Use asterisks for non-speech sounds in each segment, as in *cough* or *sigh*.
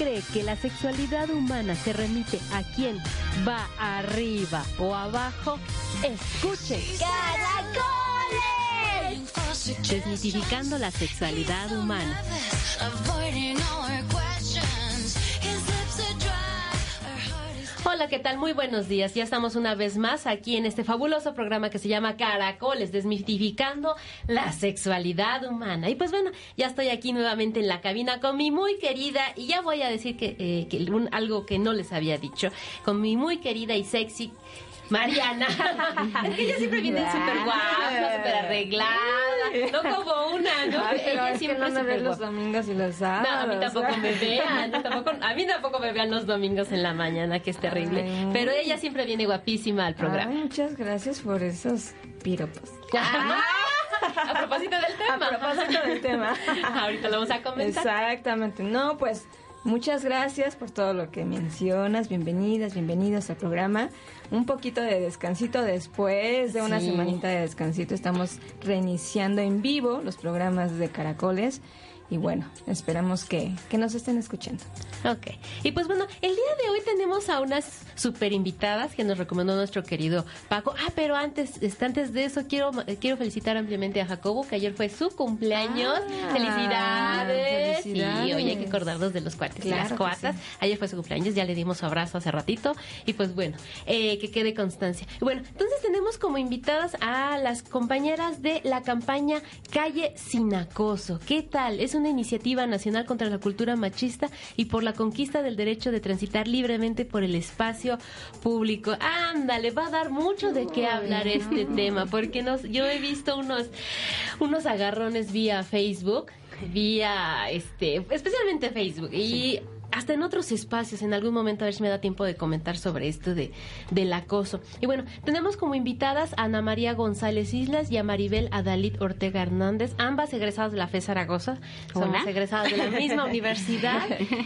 cree que la sexualidad humana se remite a quien va arriba o abajo, escuche. ¡Caracoles! Desmitificando la sexualidad humana. Hola, ¿qué tal? Muy buenos días. Ya estamos una vez más aquí en este fabuloso programa que se llama Caracoles, desmitificando la sexualidad humana. Y pues bueno, ya estoy aquí nuevamente en la cabina con mi muy querida, y ya voy a decir que, eh, que un- algo que no les había dicho, con mi muy querida y sexy Mariana. *laughs* es que ella siempre viene súper guapa, súper arreglada. No como una, ¿no? Ay, pero ella es que siempre no me ven los domingos y los No, a sábados. mí tampoco me vean, tampoco, a mí tampoco me vean los domingos en la mañana, que es terrible. Ay. Pero ella siempre viene guapísima al programa. Ay, muchas gracias por esos piropos. *laughs* a propósito del tema. A propósito del tema. *laughs* Ahorita lo vamos a comentar. Exactamente. No, pues muchas gracias por todo lo que mencionas. Bienvenidas, bienvenidos al programa. Un poquito de descansito después de una Sí. semanita de descansito. Estamos reiniciando en vivo los programas de Caracoles. Y bueno, esperamos que, que nos estén escuchando. Ok. Y pues bueno, el día de hoy tenemos a unas super invitadas que nos recomendó nuestro querido Paco. Ah, pero antes, este, antes de eso, quiero, quiero felicitar ampliamente a Jacobo, que ayer fue su cumpleaños. Ah, felicidades. felicidades. Y hoy hay que acordarnos de los cuates Claro las cuatas. sí. Ayer fue su cumpleaños, ya le dimos su abrazo hace ratito. Y pues bueno, eh, que quede constancia. Y bueno, entonces tenemos como invitadas a las compañeras de la campaña Calle Sin Acoso. ¿Qué tal? Es una iniciativa nacional contra la cultura machista y por la conquista del derecho de transitar libremente por el espacio público. Ándale, va a dar mucho de qué hablar este tema, porque nos, yo he visto unos, unos agarrones vía Facebook, vía, este, especialmente Facebook, y hasta en otros espacios, en algún momento, a ver si me da tiempo de comentar sobre esto de, del acoso. Y bueno, tenemos como invitadas a Ana María González Islas y a Maribel Adalid Ortega Hernández, ambas egresadas de la FE Zaragoza. Somos Hola. egresadas de la misma *laughs* universidad.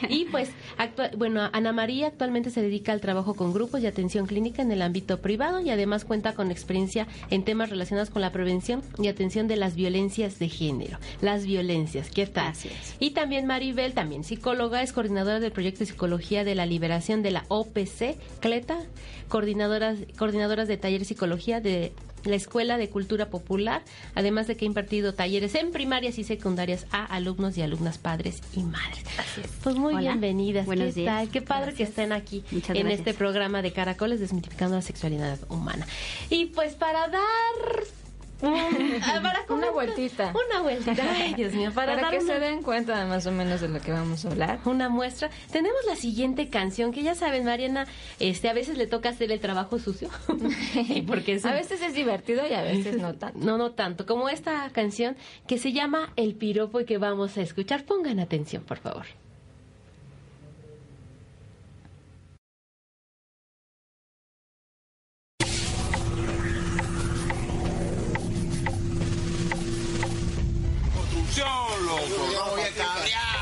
Y pues, actua- bueno, Ana María actualmente se dedica al trabajo con grupos y atención clínica en el ámbito privado y además cuenta con experiencia en temas relacionados con la prevención y atención de las violencias de género. Las violencias, ¿qué tal? Así es. Y también Maribel, también psicóloga, es coordinadora del proyecto de psicología de la liberación de la OPC, CLETA, coordinadoras, coordinadoras de taller de psicología de la Escuela de Cultura Popular, además de que ha impartido talleres en primarias y secundarias a alumnos y alumnas padres y madres. Pues muy Hola. bienvenidas. Buenos ¿Qué días. tal? Qué padre que estén aquí Muchas en gracias. este programa de Caracoles desmitificando la sexualidad humana. Y pues para dar para Una vueltita. Una vueltita. Ay, Dios mío, para, Para, que una- se den cuenta de más o menos de lo que vamos a hablar. una muestra. Tenemos la siguiente canción que ya saben, Mariana, este a veces le toca hacer el trabajo sucio. *laughs* Porque A veces es divertido y a veces no tanto. no no tanto como esta canción que se llama El piropo y que vamos a escuchar. Pongan atención, por favor. Construcción, loco. No voy a.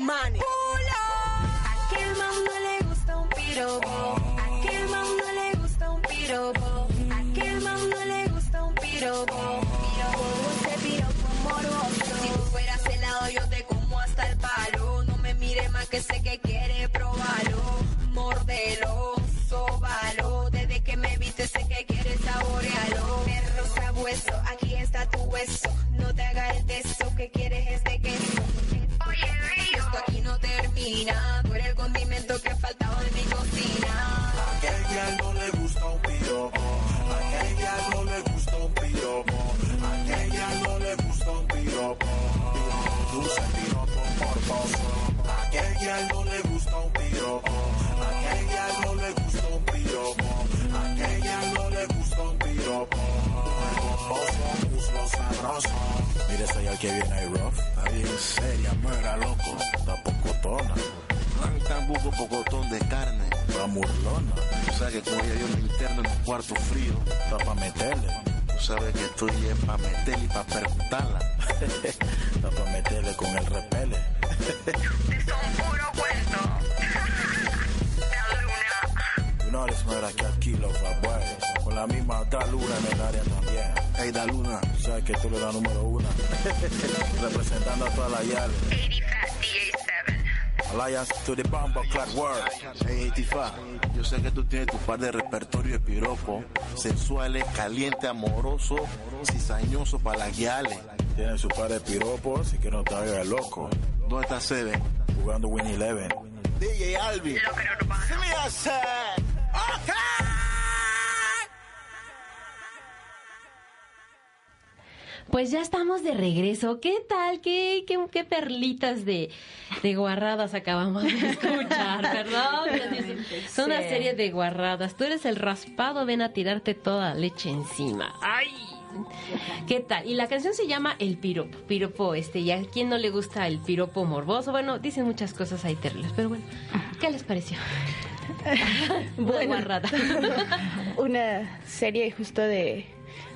manes? A aquel man no le gusta un piropo. A ella no le gusta un piropo. A ella no le gusta un piropo. A ella no le gusta un piropo. Morboso, muslo sabroso. Mira esa ya que viene ahí, rough. Está bien seria, muera loco. Está pocotona. Tan buco pocotón de carne. Está murlona. Tú sabes que como ella dio mi interno en un cuarto frío. Está pa' meterle. Tú sabes que estoy es para meterla y para percutarla. *laughs* Está pa' meterle con el repele. You know this murder que aquí los boy. Con la misma talura en el área también. Hey, da luna. Tú sabes que tú eres la número una. *laughs* Representando a toda la Yale. Alliance to the Bomba Clad World. Hey, Tifa, yo sé que tú tienes tu par de repertorio de piropo. Sensuales, caliente, amoroso, cizañoso para las guiales. Tiene su par de piropos, así que no te hagas loco. ¿Dónde está Seven? Jugando Win Eleven. DJ Alvin. Se me hace. Pues ya estamos de regreso. ¿Qué tal? ¿Qué, qué, qué perlitas de, de guarradas acabamos de escuchar? *laughs* Perdón. Son una serie de guarradas. Tú eres el raspado, ven a tirarte toda leche encima. ¡Ay! ¿Qué tal? Y la canción se llama El piropo. Piropo, este, y a quién no le gusta el piropo morboso. Bueno, dicen muchas cosas ahí terribles, pero bueno, ¿qué les pareció? *laughs* Bueno. *laughs* una serie justo de,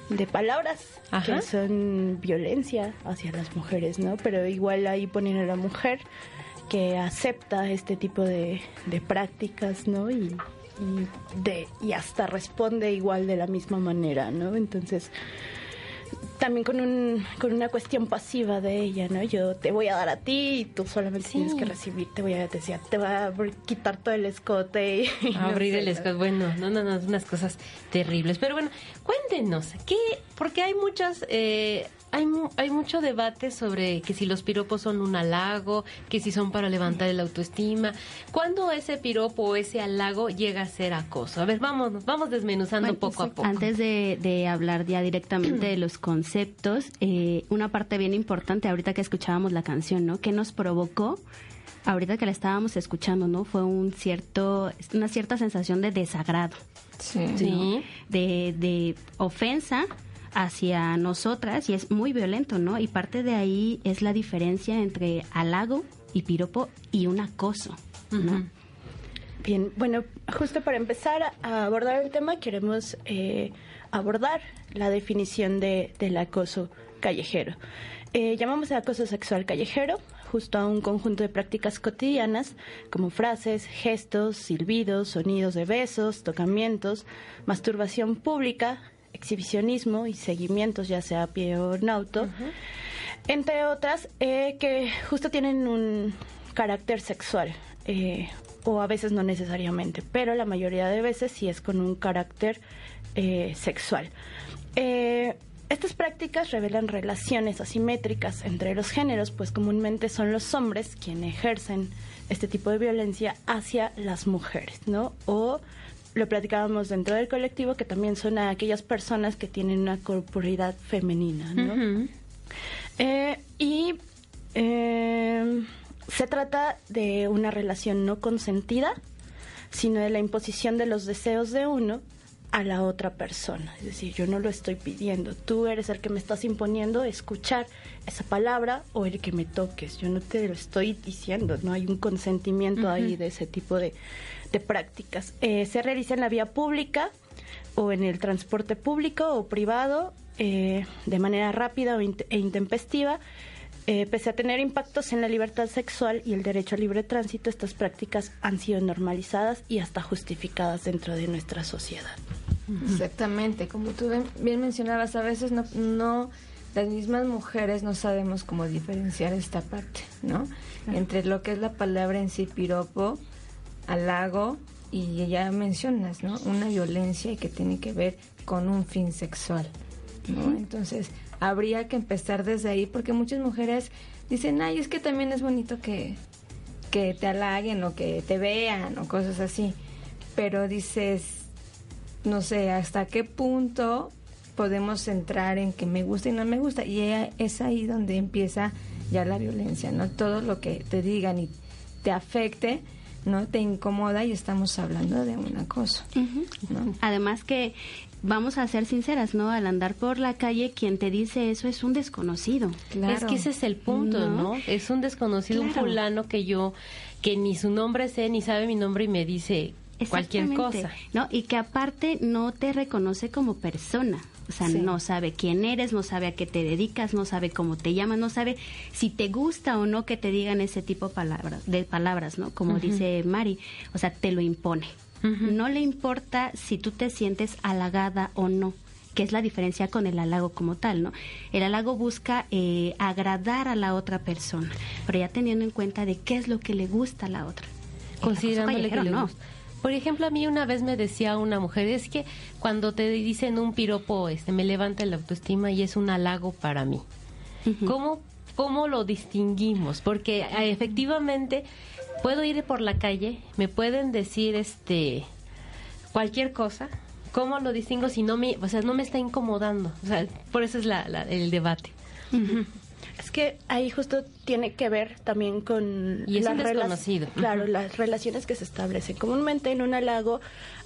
de palabras Ajá. que son violencia hacia las mujeres, ¿no? Pero igual ahí ponen a la mujer que acepta este tipo de, de prácticas, ¿no? Y, de, y hasta responde igual de la misma manera, ¿no? Entonces, también con, un, con una cuestión pasiva de ella, ¿no? Yo te voy a dar a ti y tú solamente Sí. tienes que recibir, te voy a decir, te voy a quitar todo el escote y, *laughs* no Abrir sé, el escote. Bueno, no, no, no, unas cosas terribles. Pero bueno, cuéntenos, ¿qué? Porque hay muchas, eh, hay, mu- hay mucho debate sobre que si los piropos son un halago, que si son para levantar el autoestima. ¿Cuándo ese piropo o ese halago llega a ser acoso? A ver, vamos, vamos desmenuzando Bueno, poco a poco. Antes de, de hablar ya directamente de los conceptos, eh, una parte bien importante ahorita que escuchábamos la canción, ¿no? ¿Qué nos provocó? Ahorita que la estábamos escuchando, ¿no? Fue un cierto, una cierta sensación de desagrado, Sí. Sí. de, de ofensa hacia nosotras y es muy violento, ¿no? Y parte de ahí es la diferencia entre halago y piropo y un acoso, ¿no? Bien, bueno, justo para empezar a abordar el tema queremos eh, abordar la definición de, del acoso callejero. Eh, llamamos acoso sexual callejero justo a un conjunto de prácticas cotidianas como frases, gestos, silbidos, sonidos de besos, tocamientos, masturbación pública, exhibicionismo y seguimientos ya sea a pie o en auto, entre otras eh, que justo tienen un carácter sexual. eh, o a veces no necesariamente, pero la mayoría de veces sí es con un carácter eh, sexual. Eh, estas prácticas revelan relaciones asimétricas entre los géneros, pues comúnmente son los hombres quienes ejercen este tipo de violencia hacia las mujeres, ¿no? O lo platicábamos dentro del colectivo, que también son a aquellas personas que tienen una corporalidad femenina, ¿no? Eh, y eh, se trata de una relación no consentida sino de la imposición de los deseos de uno a la otra persona. Es decir, yo no lo estoy pidiendo, tú eres el que me estás imponiendo escuchar esa palabra o el que me toques. Yo no te lo estoy diciendo, no hay un consentimiento ahí de ese tipo de, prácticas. Eh, se realiza en la vía pública o en el transporte público o privado eh, de manera rápida e intempestiva. Eh, pese a tener impactos en la libertad sexual y el derecho a libre tránsito, estas prácticas han sido normalizadas y hasta justificadas dentro de nuestra sociedad. Exactamente, como tú bien- bien mencionabas, a veces no, no, las mismas mujeres no sabemos cómo diferenciar esta parte, ¿no? Entre lo que es la palabra en sí, piropo, halago, y ya mencionas, ¿no? Una violencia que tiene que ver con un fin sexual, ¿no? Entonces, habría que empezar desde ahí, porque muchas mujeres dicen, ay, es que también es bonito que, que te halaguen o que te vean o cosas así. Pero dices, no sé hasta qué punto podemos entrar en que me gusta y no me gusta. Y es ahí donde empieza ya la violencia, ¿no? Todo lo que te digan y te afecte, ¿no? Te incomoda y estamos hablando de un acoso, ¿no? Además que vamos a ser sinceras, ¿no? Al andar por la calle, quien te dice eso es un desconocido. Claro. Es que ese es el punto, ¿no? ¿No? Es un desconocido, un fulano que yo, que ni su nombre sé, ni sabe mi nombre y me dice cualquier cosa. ¿no? Y que aparte no te reconoce como persona. O sea, Sí. no sabe quién eres, no sabe a qué te dedicas, no sabe cómo te llamas, no sabe si te gusta o no que te digan ese tipo de palabras, de palabras ¿no? Como dice Mari. O sea, te lo impone. No le importa si tú te sientes halagada o no que es la diferencia con el halago como tal, ¿no? El halago busca eh, agradar a la otra persona, pero ya teniendo en cuenta de qué es lo que le gusta a la otra. Considerándole que no. Por ejemplo, a mí una vez me decía una mujer, es que cuando te dicen un piropo, este, me levanta la autoestima y es un halago para mí. ¿Cómo, ¿Cómo lo distinguimos? Porque eh, efectivamente puedo ir por la calle, me pueden decir este cualquier cosa. ¿Cómo lo distingo si no me, o sea, no me está incomodando? O sea, por eso es la, la- el debate. Es que ahí justo tiene que ver también con Y es un rela- desconocido. Claro, las relaciones que se establecen. Comúnmente en un halago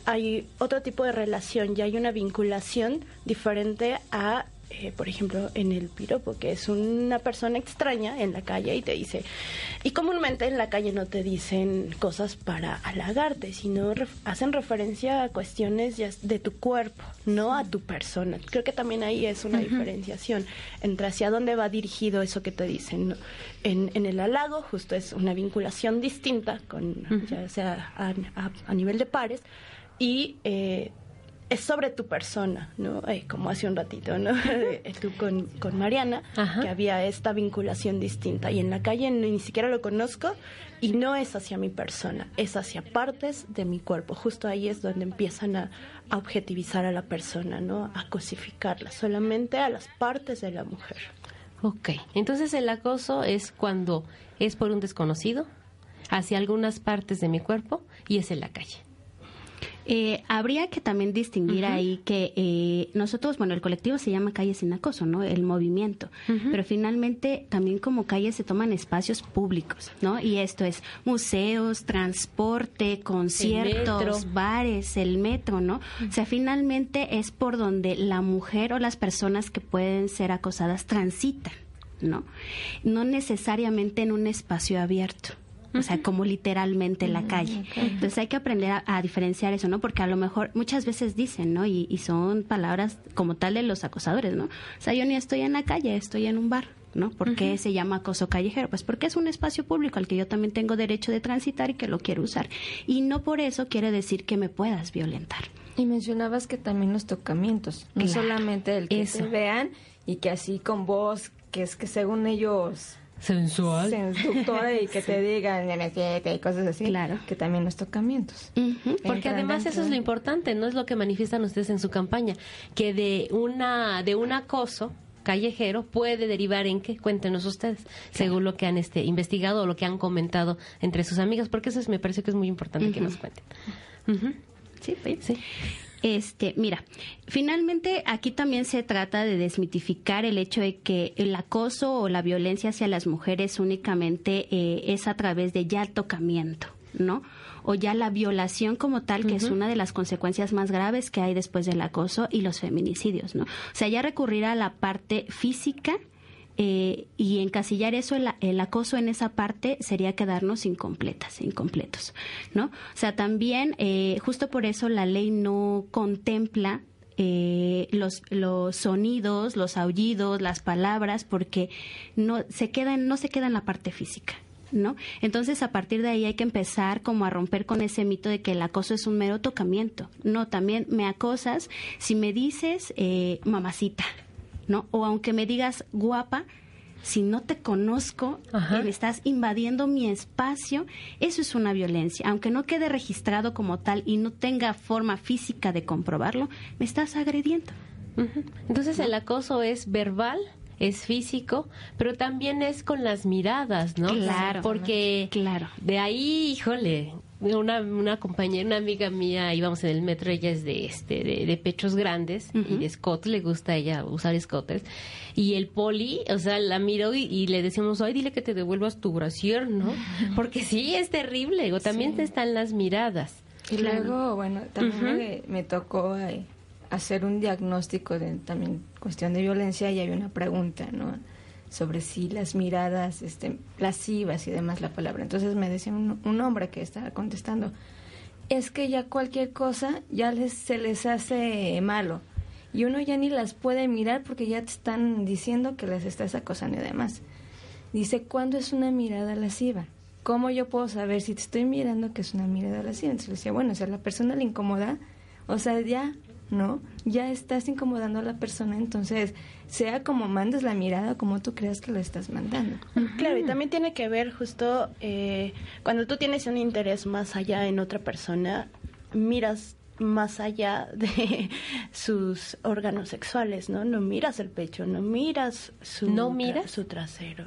hay otro tipo de relación, ya hay una vinculación diferente a, eh, por ejemplo, en el piropo, que es una persona extraña en la calle y te dice, y comúnmente en la calle no te dicen cosas para halagarte, sino ref- hacen referencia a cuestiones ya de tu cuerpo, no a tu persona. Creo que también ahí es una diferenciación entre hacia dónde va dirigido eso que te dicen. ¿no? En, en el halago justo es una vinculación distinta, con ya sea a, a- a nivel de pares, y eh, es sobre tu persona, ¿no? Eh, como hace un ratito, ¿no? *laughs* Eh, Tú con, con Mariana, Ajá. que había esta vinculación distinta. Y en la calle ni, ni siquiera lo conozco y no es hacia mi persona, es hacia partes de mi cuerpo. Justo ahí es donde empiezan a, a objetivizar a la persona, ¿no? A cosificarla, solamente a las partes de la mujer. Ok, entonces el acoso es cuando es por un desconocido hacia algunas partes de mi cuerpo y es en la calle. Eh, habría que también distinguir ahí que eh, nosotros, bueno, el colectivo se llama Calle Sin Acoso, ¿no? El movimiento. Pero finalmente también como calle se toman espacios públicos, ¿no? Y esto es museos, transporte, conciertos, bares, el metro, ¿no? O sea, finalmente es por donde la mujer o las personas que pueden ser acosadas transitan, ¿no? No necesariamente en un espacio abierto. O sea, como literalmente en la calle. Entonces hay que aprender a, a diferenciar eso, ¿no? Porque a lo mejor muchas veces dicen, ¿no? Y, y son palabras como tal de los acosadores, ¿no? O sea, yo ni estoy en la calle, estoy en un bar, ¿no? ¿Por qué se llama acoso callejero? Pues porque es un espacio público al que yo también tengo derecho de transitar y que lo quiero usar. Y no por eso quiere decir que me puedas violentar. Y mencionabas que también los tocamientos, no Claro. solamente el que Eso. te vean y que así con voz, que es que según ellos Sensual. seductora y que te digan "N7" y cosas así, Claro. que también los tocamientos. Porque además dentro eso es lo importante, no es lo que manifiestan ustedes en su campaña, que de una de un acoso callejero puede derivar en qué, cuéntenos ustedes, según lo que han este investigado o lo que han comentado entre sus amigas, porque eso es- me parece que es muy importante que nos cuenten. Sí, pues. Sí. Este, mira, finalmente aquí también se trata de desmitificar el hecho de que el acoso o la violencia hacia las mujeres únicamente eh, es a través de ya tocamiento. ¿no? O ya la violación como tal, que es una de las consecuencias más graves que hay después del acoso y los feminicidios, ¿no? O sea, ya recurrir a la parte física eh, y encasillar eso, el, acoso en esa parte sería quedarnos incompletas, incompletos, ¿no? O sea, también, eh, justo por eso la ley no contempla eh, los, los sonidos, los aullidos, las palabras, porque no se quedan, no se queda en la parte física. ¿No? Entonces, a partir de ahí hay que empezar como a romper con ese mito de que el acoso es un mero tocamiento. No, también me acosas si me dices eh, mamacita, ¿no? O aunque me digas guapa, si no te conozco, Ajá. y me estás invadiendo mi espacio, eso es una violencia. Aunque no quede registrado como tal y no tenga forma física de comprobarlo, me estás agrediendo. Entonces el acoso es verbal, es físico, pero también es con las miradas, ¿no? Claro. Porque Claro. de ahí, híjole, una, una compañera, una amiga mía, íbamos en el metro, ella es de este, de, de pechos grandes y de escotes, le gusta a ella usar escotes. Y el poli, o sea, la miró y, y le decimos, ay, dile que te devuelvas tu brasier, ¿no? Porque sí, es terrible. O también te están las miradas. Y luego, bueno, también me, me tocó eh, hacer un diagnóstico de también cuestión de violencia y había una pregunta, ¿no? Sobre si las miradas este, lascivas y demás la palabra. Entonces me decía un, hombre que estaba contestando, es que ya cualquier cosa ya les, se les hace malo y uno ya ni las puede mirar porque ya te están diciendo que les estás acosando y demás. Dice, ¿cuándo es una mirada lasciva? ¿Cómo yo puedo saber si te estoy mirando que es una mirada lasciva? Entonces le decía, bueno, o sea, la persona le incomoda, o sea, ya, ¿no? Ya estás incomodando a la persona, entonces, sea como mandes la mirada, como tú creas que lo estás mandando. Claro, y también tiene que ver justo eh, cuando tú tienes un interés más allá en otra persona, miras más allá de *laughs* sus órganos sexuales, ¿no? No miras el pecho, no miras su, ¿No miras? su trasero,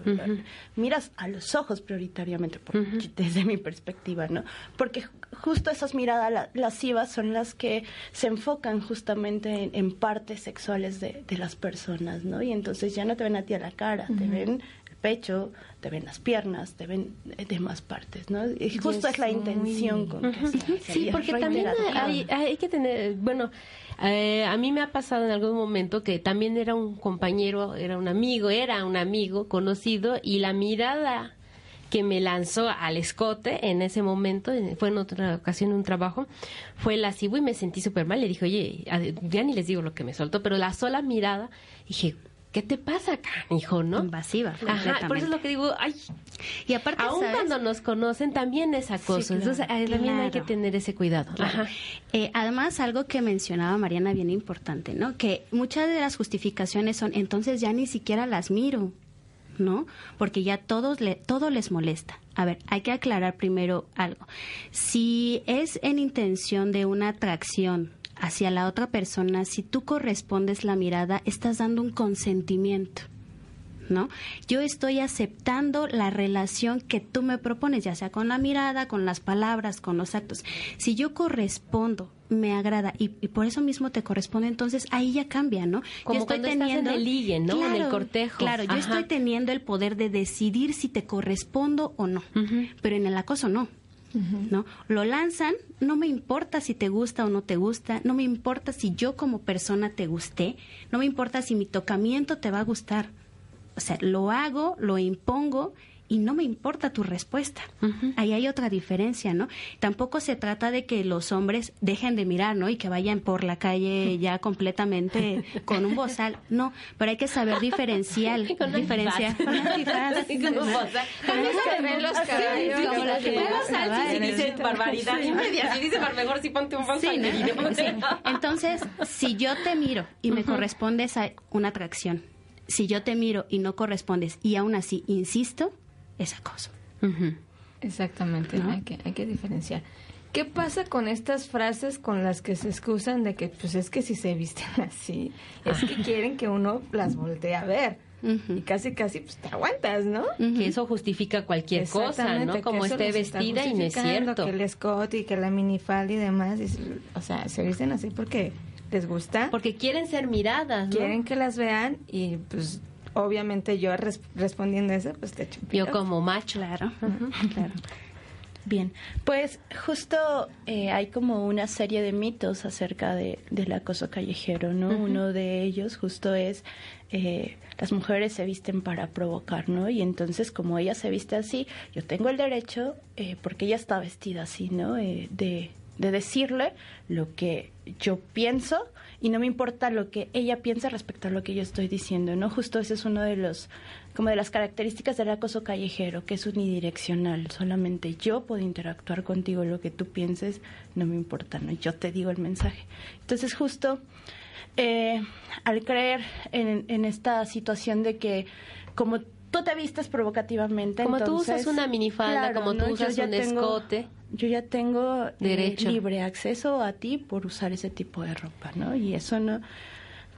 miras a los ojos prioritariamente, por- *laughs* desde mi perspectiva, ¿no? Porque ju- justo esas miradas la- lascivas son las que se enfocan justamente en, en partes sexuales de, de las personas, ¿no? Y entonces ya no te ven a ti a la cara, te ven el pecho, te ven las piernas, te ven de demás partes, ¿no? Y justo es, es la muy- intención con que se hace. Sí, porque también hay, hay que tener, bueno, eh, a mí me ha pasado en algún momento que también era un compañero, era un amigo, era un amigo conocido y la mirada que me lanzó al escote en ese momento, en- fue en otra ocasión un trabajo, fue lascivo y me sentí súper mal. Le dije, oye, ya ni les digo lo que me soltó, pero la sola mirada, dije, ¿qué te pasa acá, hijo, no? Invasiva. Ajá, por eso es lo que digo, ay, Y aparte, aún ¿sabes? cuando nos conocen también es acoso. Sí, claro. Entonces eh, también hay que tener ese cuidado. Claro. Ajá. Eh, además, algo que mencionaba Mariana bien importante, ¿no? Que muchas de las justificaciones son, entonces ya ni siquiera las miro, ¿no? Porque ya todos le, todo les molesta. A ver, hay que aclarar primero algo. Si es en intención de una atracción hacia la otra persona, si tú correspondes la mirada, estás dando un consentimiento. ¿no? Yo estoy aceptando la relación que tú me propones, ya sea con la mirada, con las palabras, con los actos. Si yo correspondo, me agrada y, y por eso mismo te corresponde, entonces ahí ya cambia, ¿no? Como yo estoy cuando estás en el ligue, ¿no? En el cortejo. Claro, yo Ajá. estoy teniendo el poder de decidir si te correspondo o no, pero en el acoso no. ¿No? Lo lanzan, no me importa si te gusta o no te gusta, no me importa si yo como persona te gusté, no me importa si mi tocamiento te va a gustar. O sea, lo hago, lo impongo y no me importa tu respuesta. Ahí hay otra diferencia, ¿no? Tampoco se trata de que los hombres dejen de mirar, ¿no? Y que vayan por la calle *laughs* ya completamente con un bozal. No, pero hay que saber diferenciar. Con *laughs* diferenciar. Con un bozal. También se ven los caballos. Como que y barbaridad Sí. y media. Si dice bar- mejor si ponte un falso Sí, ¿no? video. Sí. Entonces, si yo te miro y me correspondes a una atracción, si yo te miro y no correspondes y aún así insisto, es acoso. Exactamente, ¿No? hay, que, hay que diferenciar. ¿Qué pasa con estas frases con las que se excusan de que, pues es que si se visten *laughs* así, es que quieren que uno las voltee a ver? Y casi, casi, pues te aguantas, ¿no? Que eso justifica cualquier cosa, ¿no? que Como esté vestida y no es cierto. Que el escote y que la minifalda y demás, y o sea, se visten así porque les gusta, Porque quieren ser miradas, ¿no? quieren que las vean y pues obviamente yo res- respondiendo eso, pues te echo un Yo como macho. Claro, claro. Bien, pues justo eh, hay como una serie de mitos acerca de, del acoso callejero, ¿no? Uno de ellos justo es eh, las mujeres se visten para provocar, ¿no? Y entonces como ella se viste así, yo tengo el derecho, eh, porque ella está vestida así, ¿no? Eh, de, de decirle lo que yo pienso y no me importa lo que ella piensa respecto a lo que yo estoy diciendo, ¿no? Justo ese es uno de los como de las características del acoso callejero, que es unidireccional, solamente yo puedo interactuar contigo, lo que tú pienses no me importa, ¿no? Yo te digo el mensaje. Entonces justo eh, al creer en, en esta situación de que como tú te vistes provocativamente, Como tú entonces, usas una minifalda, claro, como tú usas un tengo- escote. Yo ya tengo eh, Derecho. libre acceso a ti por usar ese tipo de ropa, ¿no? Y eso no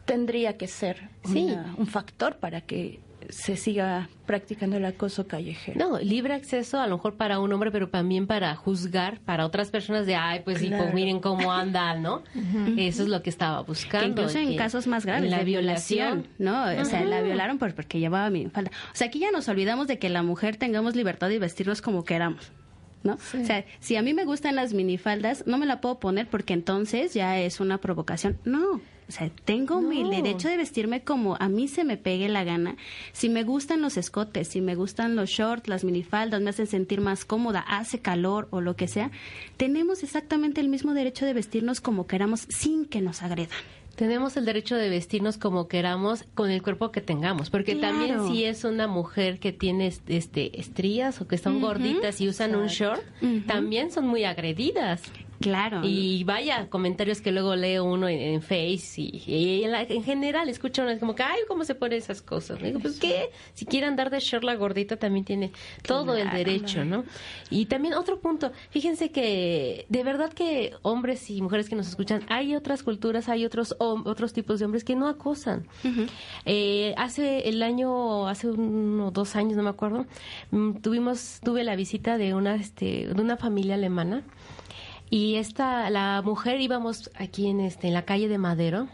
tendría que ser Sí. una- un factor para que se siga practicando el acoso callejero. No, libre acceso a lo mejor para un hombre, pero también para juzgar para otras personas de, ay, pues sí, pues miren cómo andan, ¿no? Eso es lo que estaba buscando. que incluso en que- casos más graves la de violación, ¿no? O sea, la violaron por, porque llevaba minifalda. O sea, aquí ya nos olvidamos de que la mujer tengamos libertad de vestirnos como queramos. ¿No? O sea, si a mí me gustan las minifaldas, no me la puedo poner porque entonces ya es una provocación. No, o sea, tengo mi derecho de vestirme como a mí se me pegue la gana. Si me gustan los escotes, si me gustan los shorts, las minifaldas, me hacen sentir más cómoda, hace calor o lo que sea, tenemos exactamente el mismo derecho de vestirnos como queramos sin que nos agredan. Tenemos el derecho de vestirnos como queramos con el cuerpo que tengamos, porque Claro. también si es una mujer que tiene este estrías o que están gorditas y usan un short, también son muy agredidas. Claro. Y vaya, comentarios que luego leo uno en, en Face y, y en, la- en general escucho uno como que, ay, ¿cómo se ponen esas cosas? Digo, pues qué, si quiere andar de short la gordita también tiene todo el derecho, ¿no? Y también otro punto, fíjense que de verdad que hombres y mujeres que nos escuchan, hay otras culturas, hay otros otros tipos de hombres que no acosan. Eh, hace el año, hace unos dos años, no me acuerdo, mm, tuvimos, tuve la visita de una, este, de una familia alemana y esta, la mujer íbamos aquí en este, en la calle de Madero.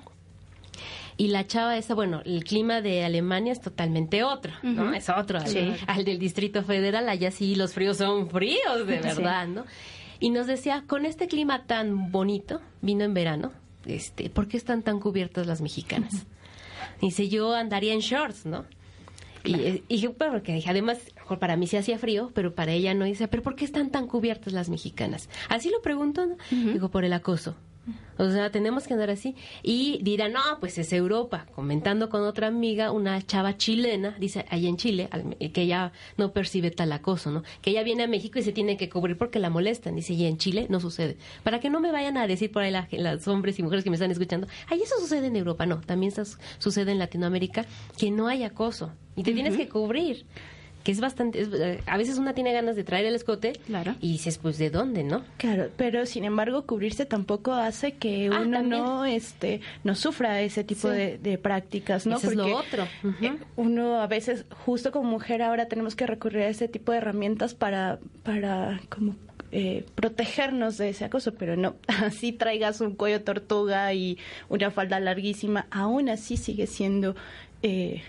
Y la chava esa, bueno, el clima de Alemania es totalmente otro, ¿no? Es otro. Al, Sí. al del Distrito Federal, allá sí los fríos son fríos, de verdad, ¿no? Y nos decía, con este clima tan bonito, vino en verano, este, ¿por qué están tan cubiertas las mexicanas? Dice, yo andaría en shorts, ¿no? Y, eh, y dije, pues, porque dije, además, mejor para mí sí hacía frío, pero para ella no. Dice, ¿pero por qué están tan cubiertas las mexicanas? Así lo pregunto, ¿no? Digo, por el acoso. O sea, tenemos que andar así. Y dirá, no, pues es Europa. Comentando con otra amiga, una chava chilena, dice, allá en Chile, que ella no percibe tal acoso, ¿no? Que ella viene a México y se tiene que cubrir porque la molestan. Dice, y en Chile no sucede. Para que no me vayan a decir por ahí la- los hombres y mujeres que me están escuchando, ay, eso sucede en Europa. No, también eso sucede en Latinoamérica, que no hay acoso. Y te tienes que cubrir. Que es bastante. es- eh, a veces una tiene ganas de traer el escote. Claro. Y dices, pues, ¿de dónde, no? Claro, pero sin embargo cubrirse tampoco hace que Ah, uno también. no este no sufra ese tipo Sí. de, de prácticas, ¿no? Eso es lo otro. Eh, uno a veces justo como mujer ahora tenemos que recurrir a ese tipo de herramientas para para como eh, protegernos de ese acoso, pero no, *laughs* así traigas un cuello tortuga y una falda larguísima, aún así sigue siendo eh,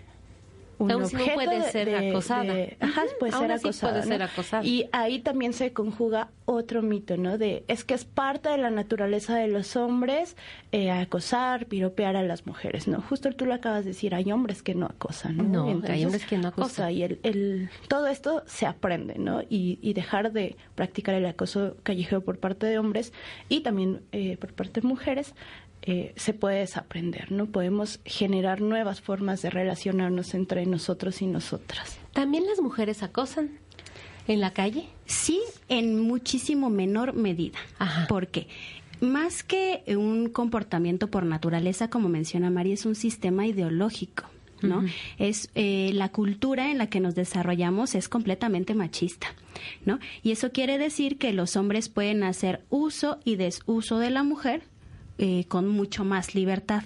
un Aún objeto puede de- ser de- acosada. de- ajá, puede aún ser así acosada. puede ser ¿no? acosada. Y ahí también se conjuga otro mito, ¿no? De es que es parte de la naturaleza de los hombres eh, acosar, piropear a las mujeres, ¿no? Justo tú lo acabas de decir, hay hombres que no acosan, ¿no? No, hay hombres que no acosan. ahí el, el- todo esto se aprende, ¿no? Y, y dejar de practicar el acoso callejero por parte de hombres y también eh, por parte de mujeres eh, se puede desaprender, ¿no? Podemos generar nuevas formas de relacionarnos entre nosotros y nosotras. ¿También las mujeres acosan en la calle? Sí, en muchísimo menor medida. Ajá. ¿Por qué? Más que un comportamiento por naturaleza, como menciona María, es un sistema ideológico. ¿no? Es eh, la cultura en la que nos desarrollamos es completamente machista, ¿no? Y eso quiere decir que los hombres pueden hacer uso y desuso de la mujer eh, con mucho más libertad.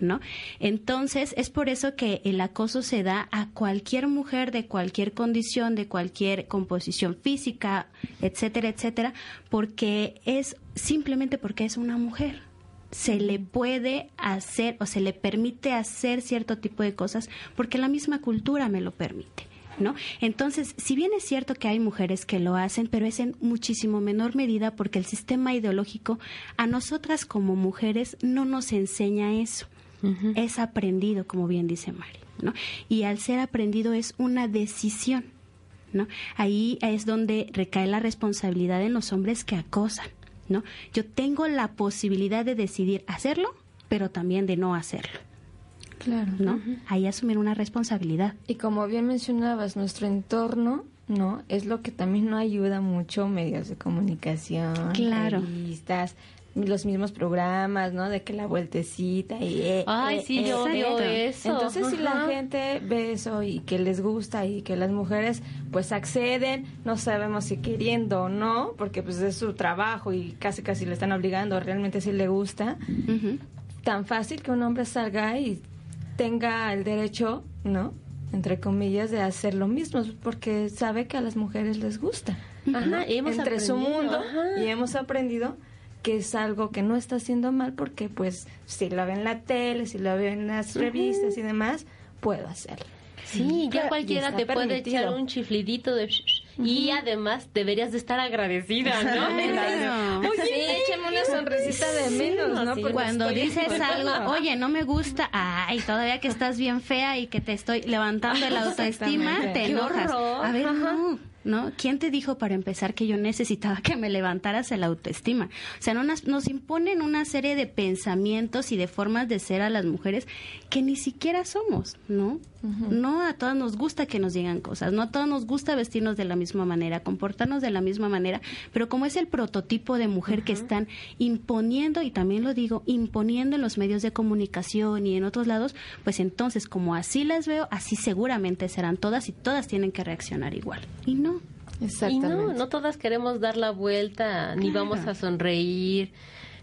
¿No? Entonces, es por eso que el acoso se da a cualquier mujer de cualquier condición, de cualquier composición física, etcétera, etcétera, porque es simplemente porque es una mujer. Se le puede hacer o se le permite hacer cierto tipo de cosas porque la misma cultura me lo permite. ¿No? Entonces, si bien es cierto que hay mujeres que lo hacen, pero es en muchísimo menor medida porque el sistema ideológico a nosotras como mujeres no nos enseña eso. Es aprendido, como bien dice Mari, ¿no? Y al ser aprendido es una decisión, ¿no? Ahí es donde recae la responsabilidad en los hombres que acosan, ¿no? Yo tengo la posibilidad de decidir hacerlo, pero también de no hacerlo. Claro. ¿no? Ahí asumir una responsabilidad. Y como bien mencionabas, nuestro entorno, ¿no? Es lo que también no ayuda mucho, medios de comunicación, Claro. revistas, los mismos programas, ¿no? De que la vueltecita y... eh, Ay, eh, sí, eh, yo odio eh. eso. Entonces, si la gente ve eso y que les gusta y que las mujeres pues acceden, no sabemos si queriendo o no, porque pues es su trabajo y casi casi le están obligando, realmente si le gusta, tan fácil que un hombre salga y tenga el derecho, ¿no? Entre comillas, de hacer lo mismo, porque sabe que a las mujeres les gusta. Ajá, y hemos Entre su aprendido, mundo ajá. y hemos aprendido que es algo que no está haciendo mal porque pues si lo veo en la tele, si lo veo en las revistas y demás, puedo hacerlo. Sí, ya cualquiera te puede permitido. echar un chiflidito de... Y además deberías de estar agradecida, ¿no? Claro. Oye, sí, una sonrisita de menos, ¿no? Porque Cuando dices algo, oye, no me gusta, ay, todavía que estás bien fea y que te estoy levantando la *laughs* autoestima, te enojas. horror. A ver, no, ¿no? ¿Quién te dijo para empezar que yo necesitaba que me levantaras el autoestima? O sea, no nos, nos imponen una serie de pensamientos y de formas de ser a las mujeres que ni siquiera somos, ¿no? No a todas nos gusta que nos digan cosas, no a todas nos gusta vestirnos de la misma manera, comportarnos de la misma manera, pero como es el prototipo de mujer que están imponiendo, y también lo digo, imponiendo en los medios de comunicación y en otros lados, pues entonces como así las veo, así seguramente serán todas y todas tienen que reaccionar igual. Y no. Y Exactamente. no, no todas queremos dar la vuelta, ni Claro. vamos a sonreír.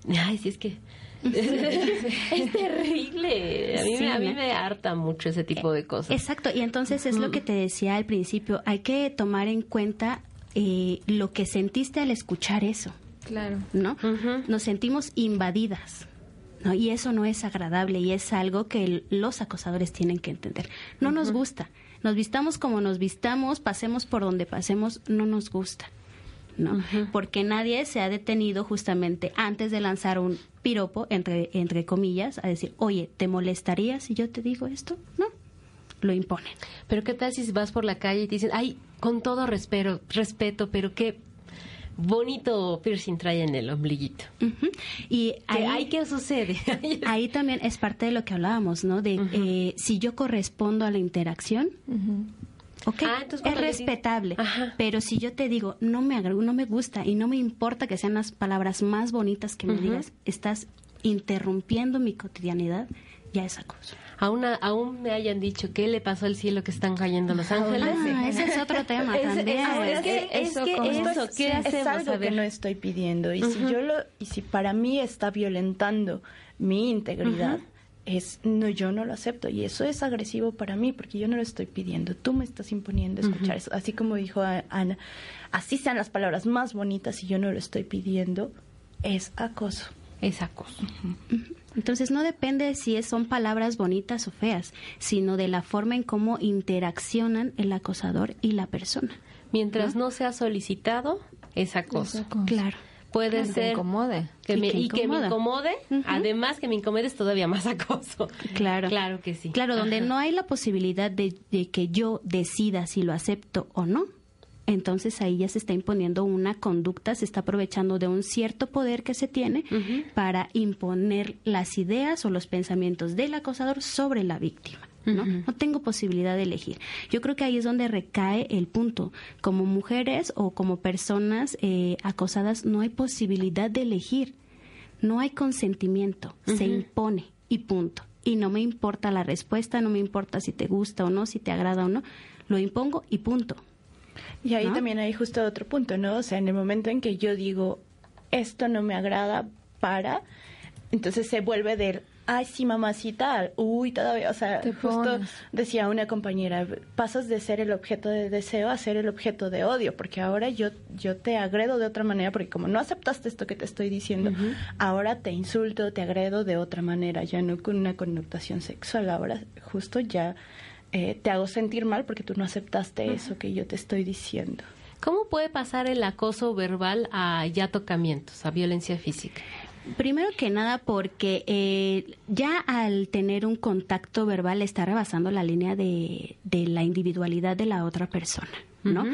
Ay, sí, es que... *laughs* es terrible. A mí, Sí, me, a mí ¿no? me harta mucho ese tipo de cosas. Exacto, y entonces es lo que te decía al principio, hay que tomar en cuenta eh, lo que sentiste al escuchar eso. Claro. ¿no? Nos sentimos invadidas. ¿no? Y eso no es agradable y es algo que el- los acosadores tienen que entender. No nos gusta. Nos vistamos como nos vistamos, pasemos por donde pasemos, no nos gusta. ¿no? Porque nadie se ha detenido justamente antes de lanzar un piropo, entre, entre comillas, a decir, oye, ¿te molestaría si yo te digo esto? No, lo imponen. Pero qué tal si vas por la calle y te dicen, ay, con todo respeto, respeto, pero qué bonito piercing trae en el ombliguito. Y ahí, ay, ¿qué sucede? *laughs* ahí también es parte de lo que hablábamos, ¿no? De eh, si yo correspondo a la interacción, ok, Ah, entonces es respetable. Pero si yo te digo, no me no me gusta y no me importa que sean las palabras más bonitas que me digas, estás interrumpiendo mi cotidianidad, ya es acoso. Aún, me hayan dicho qué le pasó al cielo que están cayendo los ángeles. Ah, ese es *laughs* otro tema Es- también. es- es que, es Eso que como- eso, ¿qué es hacemos? algo A ver. que no estoy pidiendo y si yo lo y si para mí está violentando mi integridad es no yo no lo acepto y eso es agresivo para mí porque yo no lo estoy pidiendo tú me estás imponiendo escuchar eso así como dijo a- Ana así sean las palabras más bonitas y yo no lo estoy pidiendo es acoso Es acoso. Entonces no depende si es- son palabras bonitas o feas, sino de la forma en cómo interaccionan el acosador y la persona. Mientras no sea solicitado, es acoso. Claro. Puede Que te ser incomode. que Y me, que y que me incomode, además que me incomode es todavía más acoso. Claro. Claro que sí. Claro, donde Ajá. no hay la posibilidad de, de que yo decida si lo acepto o no, entonces ahí ya se está imponiendo una conducta, se está aprovechando de un cierto poder que se tiene para imponer las ideas o los pensamientos del acosador sobre la víctima. ¿no? no tengo posibilidad de elegir. Yo creo que ahí es donde recae el punto. Como mujeres o como personas eh, acosadas no hay posibilidad de elegir. No hay consentimiento, se impone y punto. Y no me importa la respuesta, no me importa si te gusta o no, si te agrada o no, lo impongo y punto. Y ahí ¿No? también hay justo otro punto, ¿no? O sea, en el momento en que yo digo, esto no me agrada para, entonces se vuelve del, ay, sí, mamacita, uy, todavía, o sea, Te justo pones. decía una compañera, pasas de ser el objeto de deseo a ser el objeto de odio, porque ahora yo, yo te agredo de otra manera, porque como no aceptaste esto que te estoy diciendo, ahora te insulto, te agredo de otra manera, ya no con una connotación sexual, ahora justo ya eh, te hago sentir mal porque tú no aceptaste eso que yo te estoy diciendo. ¿Cómo puede pasar el acoso verbal a ya tocamientos, a violencia física? Primero que nada porque eh, ya al tener un contacto verbal está rebasando la línea de, de la individualidad de la otra persona. ¿no?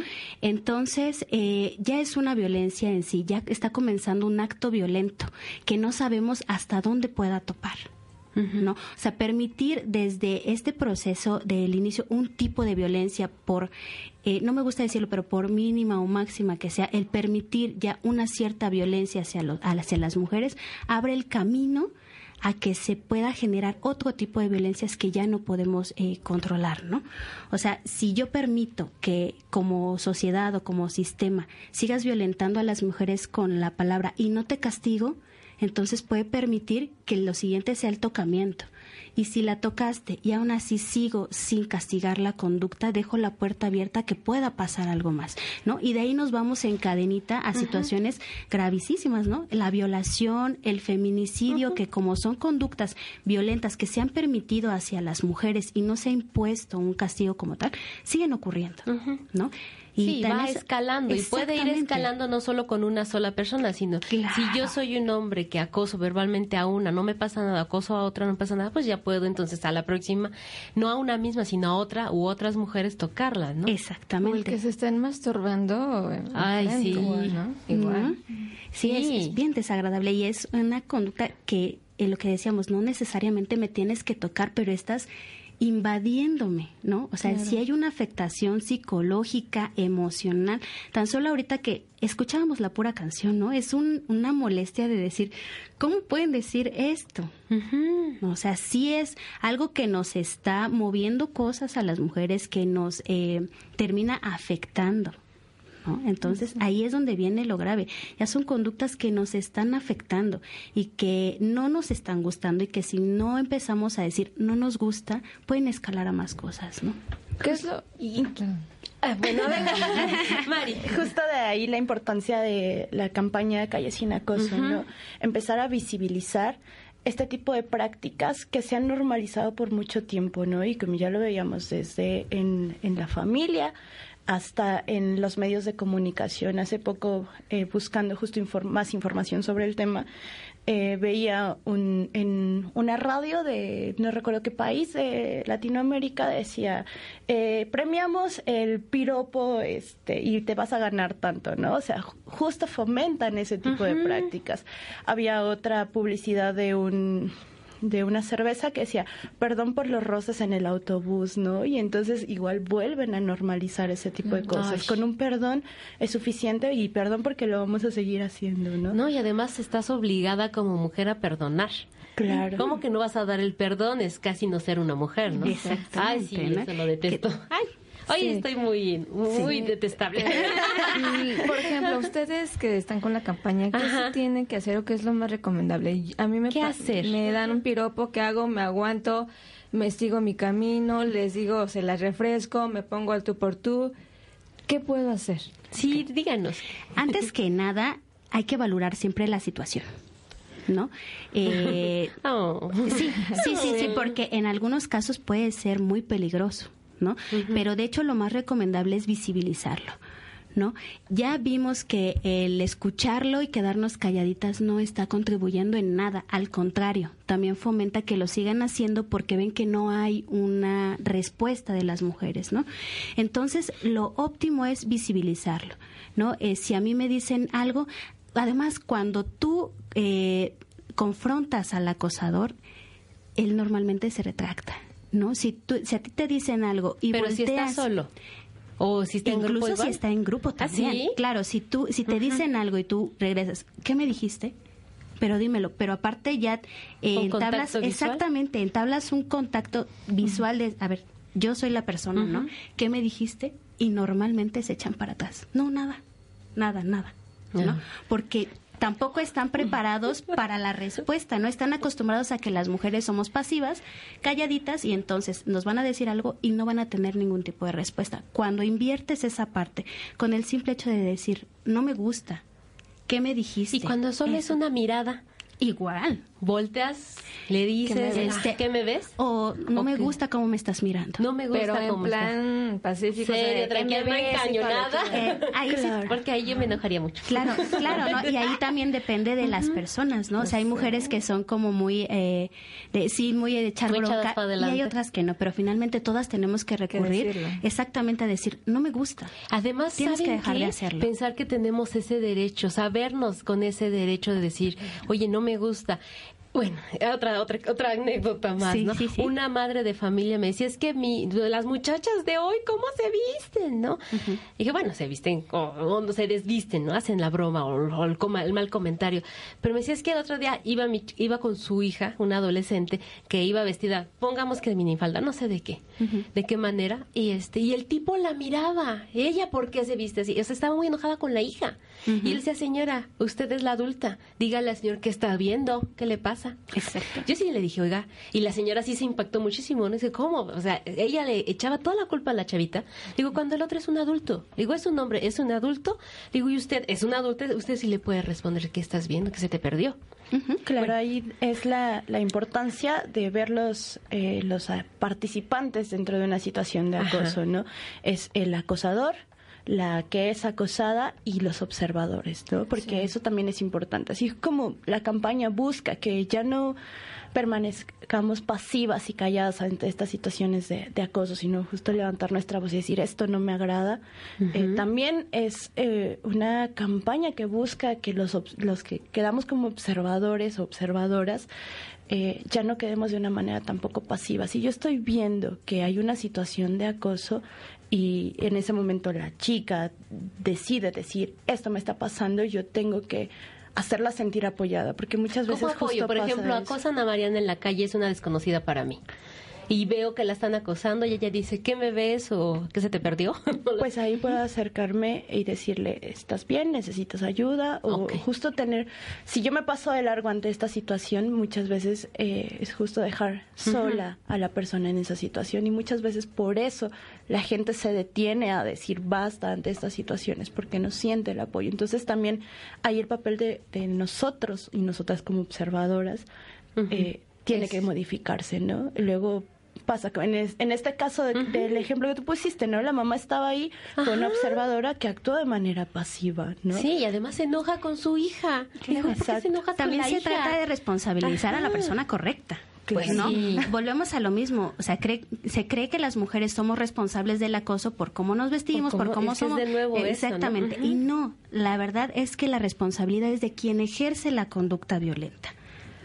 Entonces, eh, ya es una violencia en sí, ya está comenzando un acto violento que no sabemos hasta dónde pueda topar. ¿No? O sea, permitir desde este proceso del inicio un tipo de violencia por, eh, no me gusta decirlo, pero por mínima o máxima que sea, el permitir ya una cierta violencia hacia, los, hacia las mujeres, abre el camino a que se pueda generar otro tipo de violencias que ya no podemos eh, controlar, ¿no? O sea, si yo permito que como sociedad o como sistema sigas violentando a las mujeres con la palabra y no te castigo, entonces puede permitir que lo siguiente sea el tocamiento. Y si la tocaste y aún así sigo sin castigar la conducta, dejo la puerta abierta que pueda pasar algo más, ¿no? Y de ahí nos vamos en cadenita a situaciones gravísimas, ¿no? La violación, el feminicidio, que como son conductas violentas que se han permitido hacia las mujeres y no se ha impuesto un castigo como tal, siguen ocurriendo, ¿no? Sí, tan va es- escalando y puede ir Exactamente. escalando no solo con una sola persona, sino Claro. si yo soy un hombre que acoso verbalmente a una, no me pasa nada, acoso a otra, no pasa nada, pues ya puedo entonces a la próxima, no a una misma, sino a otra u otras mujeres tocarlas, ¿no? O el Exactamente. que se estén masturbando. eh, Ay, sí. igual, ¿no? Igual. Ujú. Sí, Es, Sí. es bien desagradable y es una conducta que, en lo que decíamos, no necesariamente me tienes que tocar, pero estás invadiéndome, ¿no? O sea, si hay una afectación psicológica, emocional, tan solo ahorita que escuchábamos la pura canción, ¿no? Es un- una molestia de decir, ¿cómo pueden decir esto? O sea, sí es algo que nos está moviendo cosas a las mujeres, que nos eh, termina afectando. ¿No? Entonces ahí es donde viene lo grave. Ya son conductas que nos están afectando y que no nos están gustando y que si no empezamos a decir no nos gusta, pueden escalar a más cosas, ¿no? ¿Qué es lo...? Ah, bueno, venga. *laughs* Mari. Justo de ahí la importancia de la campaña Calle Sin Acoso, ¿no? Empezar a visibilizar este tipo de prácticas que se han normalizado por mucho tiempo, ¿no? Y como ya lo veíamos desde en, en la familia hasta en los medios de comunicación. Hace poco, eh, buscando justo más información sobre el tema, eh, veía un, en una radio de, no recuerdo qué país, de Latinoamérica, decía, eh, premiamos el piropo este, y te vas a ganar tanto, ¿no? O sea, ju- justo fomentan ese tipo de prácticas. Había otra publicidad de un de una cerveza que decía, perdón por los roces en el autobús, ¿no? Y entonces igual vuelven a normalizar ese tipo de cosas. Ay. Con un perdón es suficiente y perdón porque lo vamos a seguir haciendo, ¿no? No, y además estás obligada como mujer a perdonar. Claro. ¿Cómo que no vas a dar el perdón? Es casi no ser una mujer, ¿no? Exactamente, Ay, sí, ¿no? eso lo detesto. Ay, hoy Sí. estoy muy, muy detestable. *laughs* Y, por ejemplo, *laughs* ustedes que están con la campaña, ¿qué Ajá. se tienen que hacer o qué es lo más recomendable? A mí me, ¿Qué hacer? me dan un piropo, ¿qué hago? Me aguanto, me sigo mi camino, les digo, se las refresco, me pongo al tú por tú. ¿Qué puedo hacer? Sí, díganos. Antes que nada, hay que valorar siempre la situación, ¿no? Eh, *laughs* Oh. Sí, sí, sí, sí, porque en algunos casos puede ser muy peligroso, ¿no? Pero de hecho lo más recomendable es visibilizarlo, ¿no? Ya vimos que el escucharlo y quedarnos calladitas no está contribuyendo en nada, al contrario, también fomenta que lo sigan haciendo porque ven que no hay una respuesta de las mujeres, ¿no? Entonces, lo óptimo es visibilizarlo, ¿no? Eh, si a mí me dicen algo, además, cuando tú eh, confrontas al acosador, él normalmente se retracta, ¿no? Si, tú, si a ti te dicen algo y Pero si volteas- solo. O si está en grupo incluso si igual. está en grupo ¿Ah, también. sí? Claro, si tú si te dicen algo y tú regresas, ¿qué me dijiste? Pero dímelo, pero aparte ya eh, ¿Con entablas exactamente, entablas un contacto visual de, a ver, yo soy la persona, ¿no? ¿Qué me dijiste? Y normalmente se echan para atrás. No, nada. Nada, nada. ¿no? Porque tampoco están preparados para la respuesta, no están acostumbrados a que las mujeres somos pasivas, calladitas y entonces nos van a decir algo y no van a tener ningún tipo de respuesta. Cuando inviertes esa parte con el simple hecho de decir, no me gusta, ¿qué me dijiste? Y cuando solo es una mirada. Igual, volteas, le dices, ves? este, ¿qué me ves? O no me Ok. gusta cómo me estás mirando. No me gusta Pero en cómo estás. plan pacífico. o sea, Serio, ¿qué tranquila, me no de encañonada. Eh, ahí sí- Porque ahí yo me enojaría mucho. Claro, claro, ¿no? Y ahí también depende de las personas, ¿no? O sea, hay mujeres que son como muy, eh, de, sí, muy de echar Muy bronca y hay otras que no, pero finalmente todas tenemos que recurrir exactamente a decir, no me gusta. Además, Tienes que ¿saben dejar de qué? hacerlo. Pensar que tenemos ese derecho, sabernos con ese derecho de decir, oye, no me gusta. Bueno, otra otra otra anécdota más, Sí, ¿no? sí, sí. Una madre de familia me decía, es que mi, las muchachas de hoy, ¿cómo se visten, no? Y dije, bueno, se visten o, o no se desvisten, ¿no? Hacen la broma o, o el, coma- el mal comentario. Pero me decía, es que el otro día iba, mi, iba con su hija, una adolescente, que iba vestida, pongamos que de minifalda, no sé de qué, de qué manera, y este, y el tipo la miraba, ella, ¿por qué se viste así? O sea, estaba muy enojada con la hija. Y él decía, señora, usted es la adulta, dígale al señor qué está viendo, qué le pasa. Exacto. Yo sí le dije, oiga, y la señora sí se impactó muchísimo, ¿no? Dice, ¿cómo? O sea, ella le echaba toda la culpa a la chavita. Digo, cuando el otro es un adulto. Digo, es un hombre, es un adulto. Digo, y usted es un adulto, usted sí le puede responder qué estás viendo, que se te perdió. Claro, ahí es la, la importancia de ver los, eh, los ah, participantes dentro de una situación de Ajá. acoso, ¿no? Es el acosador, la que es acosada y los observadores, ¿no? Porque eso también es importante. Así como la campaña busca que ya no permanezcamos pasivas y calladas ante estas situaciones de, de acoso, sino justo levantar nuestra voz y decir esto no me agrada. Eh, también es eh, una campaña que busca que los, los que quedamos como observadores o observadoras eh, ya no quedemos de una manera tampoco pasiva. Si yo estoy viendo que hay una situación de acoso y en ese momento la chica decide decir esto me está pasando, yo tengo que hacerla sentir apoyada, porque muchas veces ¿Cómo apoyo? justo Por pasa ejemplo, eso. acosan a Mariana en la calle, es una desconocida para mí. Y veo que la están acosando y ella dice, ¿qué me ves? o ¿qué se te perdió? *laughs* Pues ahí puedo acercarme y decirle, ¿estás bien? ¿Necesitas ayuda? O justo tener, si yo me paso de largo ante esta situación, muchas veces eh, es justo dejar sola a la persona en esa situación y muchas veces por eso la gente se detiene a decir basta ante estas situaciones porque no siente el apoyo. Entonces también ahí el papel de, de nosotros y nosotras como observadoras eh, tiene Es- que modificarse, ¿no? Luego pasa en, es- en este caso de- del ejemplo que tú pusiste, ¿no? La mamá estaba ahí con una observadora que actuó de manera pasiva, ¿no? Sí, y además se enoja con su hija. Dijo, ¿por qué se enoja con También la se hija? trata de responsabilizar a la Ajá. persona correcta. Pues ¿no? sí. Volvemos a lo mismo. O sea, cree- se cree que las mujeres somos responsables del acoso por cómo nos vestimos, Por por cómo- es es somos. de nuevo eso, ¿no? Exactamente. Y no, la verdad es que la responsabilidad es de quien ejerce la conducta violenta.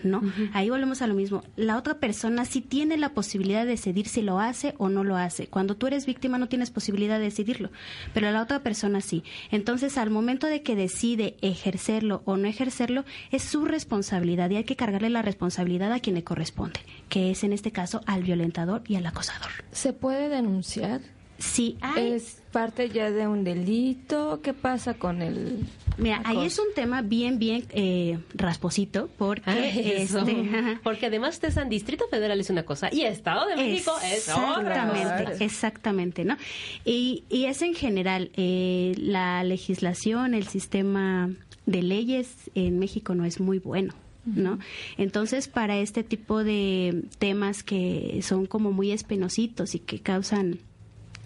¿No? Ahí volvemos a lo mismo. La otra persona sí tiene la posibilidad de decidir si lo hace o no lo hace. Cuando tú eres víctima no tienes posibilidad de decidirlo, pero la otra persona sí. Entonces, al momento de que decide ejercerlo o no ejercerlo, es su responsabilidad y hay que cargarle la responsabilidad a quien le corresponde, que es en este caso al violentador y al acosador. ¿Se puede denunciar? Sí, hay, ¿Es parte ya de un delito? ¿Qué pasa con el mira, ahí es un tema bien, bien eh, rasposito, porque Ay, eso. este, Porque además ustedes en Distrito Federal es una cosa y Estado de México es otra. Exactamente, exactamente, ¿no? Y, y es en general, eh, la legislación, el sistema de leyes en México no es muy bueno. ¿No? Entonces, para este tipo de temas que son como muy espenositos y que causan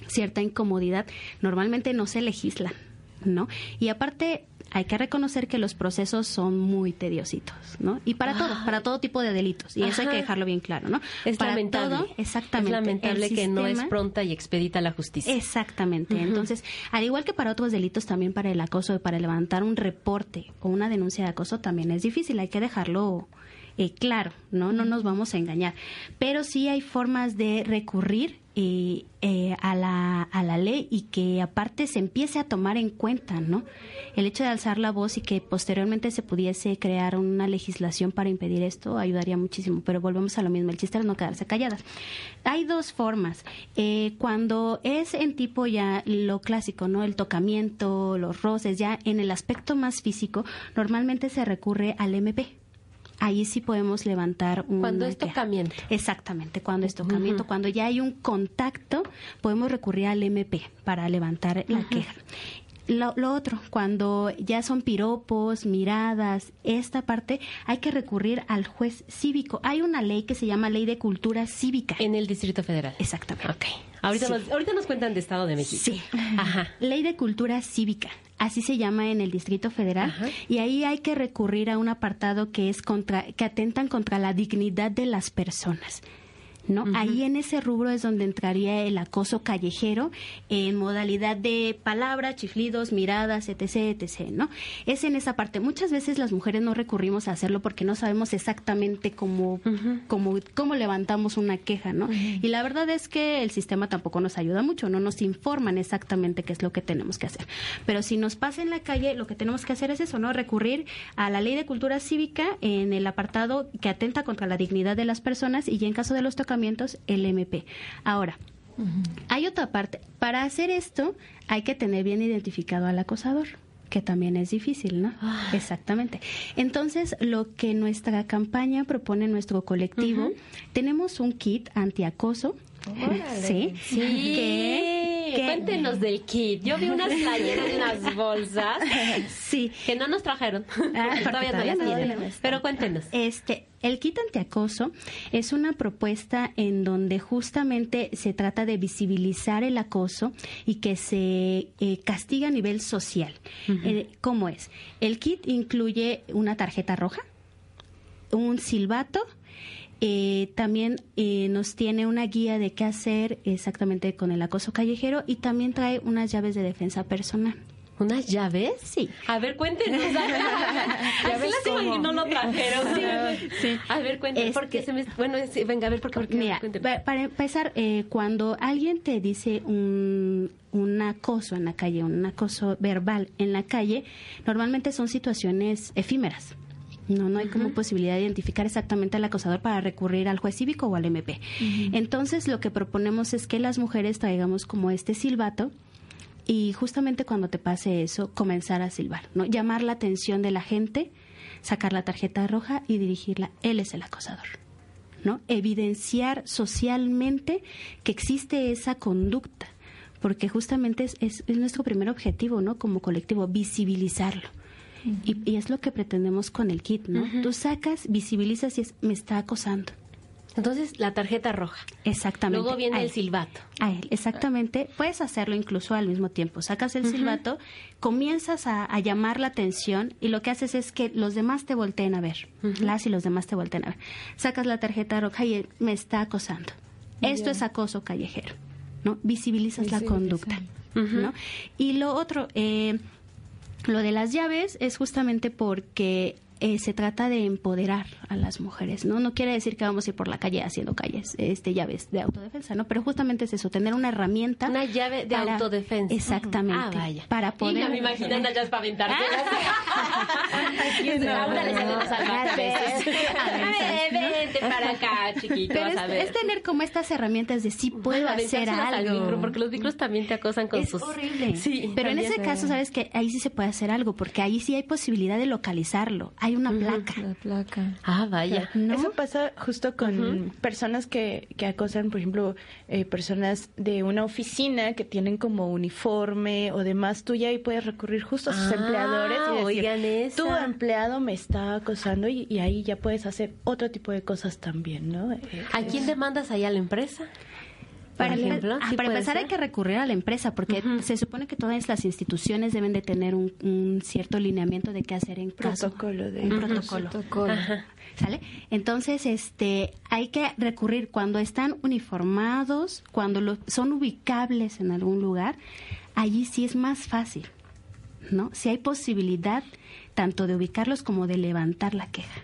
cierta incomodidad, normalmente no se legislan, ¿no? Y aparte hay que reconocer que los procesos son muy tediositos, ¿no? Y para todo, para todo tipo de delitos, y eso hay que dejarlo bien claro, ¿no? Es para lamentable. todo, exactamente. Es lamentable que no es pronta y expedita la justicia. Exactamente. Entonces, al igual que para otros delitos, también para el acoso, para levantar un reporte o una denuncia de acoso, también es difícil. Hay que dejarlo eh, claro, ¿no? No nos vamos a engañar. Pero sí hay formas de recurrir eh, eh, a, la, a la ley y que aparte se empiece a tomar en cuenta, ¿no? El hecho de alzar la voz y que posteriormente se pudiese crear una legislación para impedir esto ayudaría muchísimo. Pero volvemos a lo mismo, el chiste es no quedarse calladas. Hay dos formas. Eh, cuando es en tipo ya lo clásico, ¿no? El tocamiento, los roces, ya en el aspecto más físico, normalmente se recurre al MP. Ahí sí podemos levantar un Cuando es tocamiento. Exactamente, cuando es tocamiento, cuando ya hay un contacto, podemos recurrir al MP para levantar la queja. Lo, lo otro, cuando ya son piropos, miradas, esta parte, hay que recurrir al juez cívico. Hay una ley que se llama Ley de Cultura Cívica. En el Distrito Federal. Exactamente. Ok. Ahorita, Sí. nos, ahorita nos cuentan de Estado de México. Sí. Ajá. Ley de Cultura Cívica. Así se llama en el Distrito Federal. Ajá. Y ahí hay que recurrir a un apartado que es contra, que atentan contra la dignidad de las personas. ¿No? Ahí en ese rubro es donde entraría el acoso callejero en modalidad de palabras, chiflidos, miradas, etc, etc, ¿no? Es en esa parte. Muchas veces las mujeres no recurrimos a hacerlo porque no sabemos exactamente cómo, cómo, cómo levantamos una queja, ¿no? Y la verdad es que el sistema tampoco nos ayuda mucho, no nos informan exactamente qué es lo que tenemos que hacer. Pero si nos pasa en la calle, lo que tenemos que hacer es eso, ¿no? Recurrir a la ley de cultura cívica en el apartado que atenta contra la dignidad de las personas y ya en caso de los el MP. Ahora, hay otra parte. Para hacer esto hay que tener bien identificado al acosador que también es difícil, ¿no? Exactamente. Entonces, lo que nuestra campaña propone nuestro colectivo, tenemos un kit antiacoso. *laughs* Sí, Sí. que- que- Cuéntenos del kit. Yo vi unas playeras y unas bolsas *laughs* Sí. que no nos trajeron. Ah, todavía no todavía las tienen. Pero cuéntenos. Este, el kit antiacoso es una propuesta en donde justamente se trata de visibilizar el acoso y que se eh, castiga a nivel social. Eh, ¿Cómo es? El kit incluye una tarjeta roja, un silbato, eh, también eh, nos tiene una guía de qué hacer exactamente con el acoso callejero y también trae unas llaves de defensa personal. ¿Unas llaves? Sí. A ver, cuéntenos. *laughs* Así las imaginó, lo trajeron. *laughs* Sí. A ver, cuéntenos. Este- porque se me... Bueno, sí, venga, a ver, porque... porque Mira, para empezar, eh, cuando alguien te dice un, un acoso en la calle, un acoso verbal en la calle, normalmente son situaciones efímeras. No, no hay como posibilidad de identificar exactamente al acosador para recurrir al juez cívico o al MP. Entonces, lo que proponemos es que las mujeres traigamos como este silbato y justamente cuando te pase eso, comenzar a silbar, ¿no? Llamar la atención de la gente, sacar la tarjeta roja y dirigirla. Él es el acosador. ¿no? Evidenciar socialmente que existe esa conducta, porque justamente es, es- es nuestro primer objetivo, ¿no? Como colectivo, visibilizarlo. Y, y es lo que pretendemos con el kit, ¿no? Tú sacas, visibilizas y es, me está acosando. Entonces, la tarjeta roja. Exactamente. Luego viene el silbato. A él, exactamente. Puedes hacerlo incluso al mismo tiempo. Sacas el silbato, comienzas a, a llamar la atención y lo que haces es que los demás te volteen a ver. Las y los demás te volteen a ver. Sacas la tarjeta roja y él me está acosando. Esto es acoso callejero, ¿no? Visibilizas la conducta, ¿no? Y lo otro, eh, lo de las llaves es justamente porque eh, se trata de empoderar a las mujeres, ¿no? No quiere decir que vamos a ir por la calle haciendo calles, este, llaves de autodefensa, ¿no? Pero justamente es eso, tener una herramienta. Una llave de para- autodefensa. Exactamente. Ah, vaya. Para Y poder. me imagino unas llaves para aventarse. *laughs* A una le salimos salvajes. Vente para acá, chiquito, Pero es, a ver. es tener como estas herramientas de sí puedo hacer Aventárselas al algo. micro, porque los micros también te acosan con es sus... horrible. Sí. Pero en ese caso, sabes que ahí sí se puede hacer algo, porque ahí sí hay posibilidad de localizarlo. Hay una placa. La placa. Ah, vaya. ¿no? Eso pasa justo con personas que, que acosan, por ejemplo, eh, personas de una oficina que tienen como uniforme o demás. Tú ya ahí puedes recurrir justo a sus Ah, empleadores y decir, oigan esa. tu empleado me está acosando y, y ahí ya puedes hacer otro tipo de cosas también, ¿no? Eh, ¿A quién demandas ahí a la empresa? Para, Por ejemplo, ah, ¿sí para empezar hay ser? que recurrir a la empresa porque se supone que todas las instituciones deben de tener un, un cierto lineamiento de qué hacer en caso. protocolo de Un protocolo. Protocolo. ¿Sale? Entonces, este, hay que recurrir cuando están uniformados, cuando lo- son ubicables en algún lugar, allí sí es más fácil, ¿no? Si hay posibilidad tanto de ubicarlos como de levantar la queja.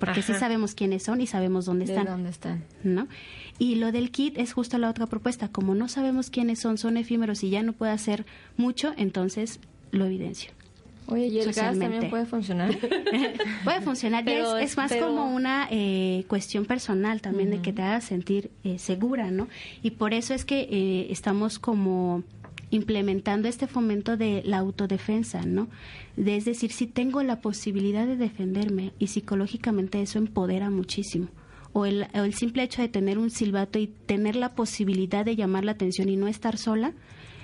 Porque sí sabemos quiénes son y sabemos dónde ¿De están. dónde están? ¿no? Y lo del kit es justo la otra propuesta. Como no sabemos quiénes son, son efímeros y ya no puede hacer mucho, entonces lo evidencio. Oye, ¿y el gas también puede funcionar? *laughs* puede funcionar, Pero es, es- más pero- como una eh, cuestión personal también de que te haga sentir eh, segura, ¿no? Y por eso es que eh, estamos como implementando este fomento de la autodefensa, ¿no? De, es decir, si tengo la posibilidad de defenderme y psicológicamente eso empodera muchísimo. O el, o el simple hecho de tener un silbato y tener la posibilidad de llamar la atención y no estar sola,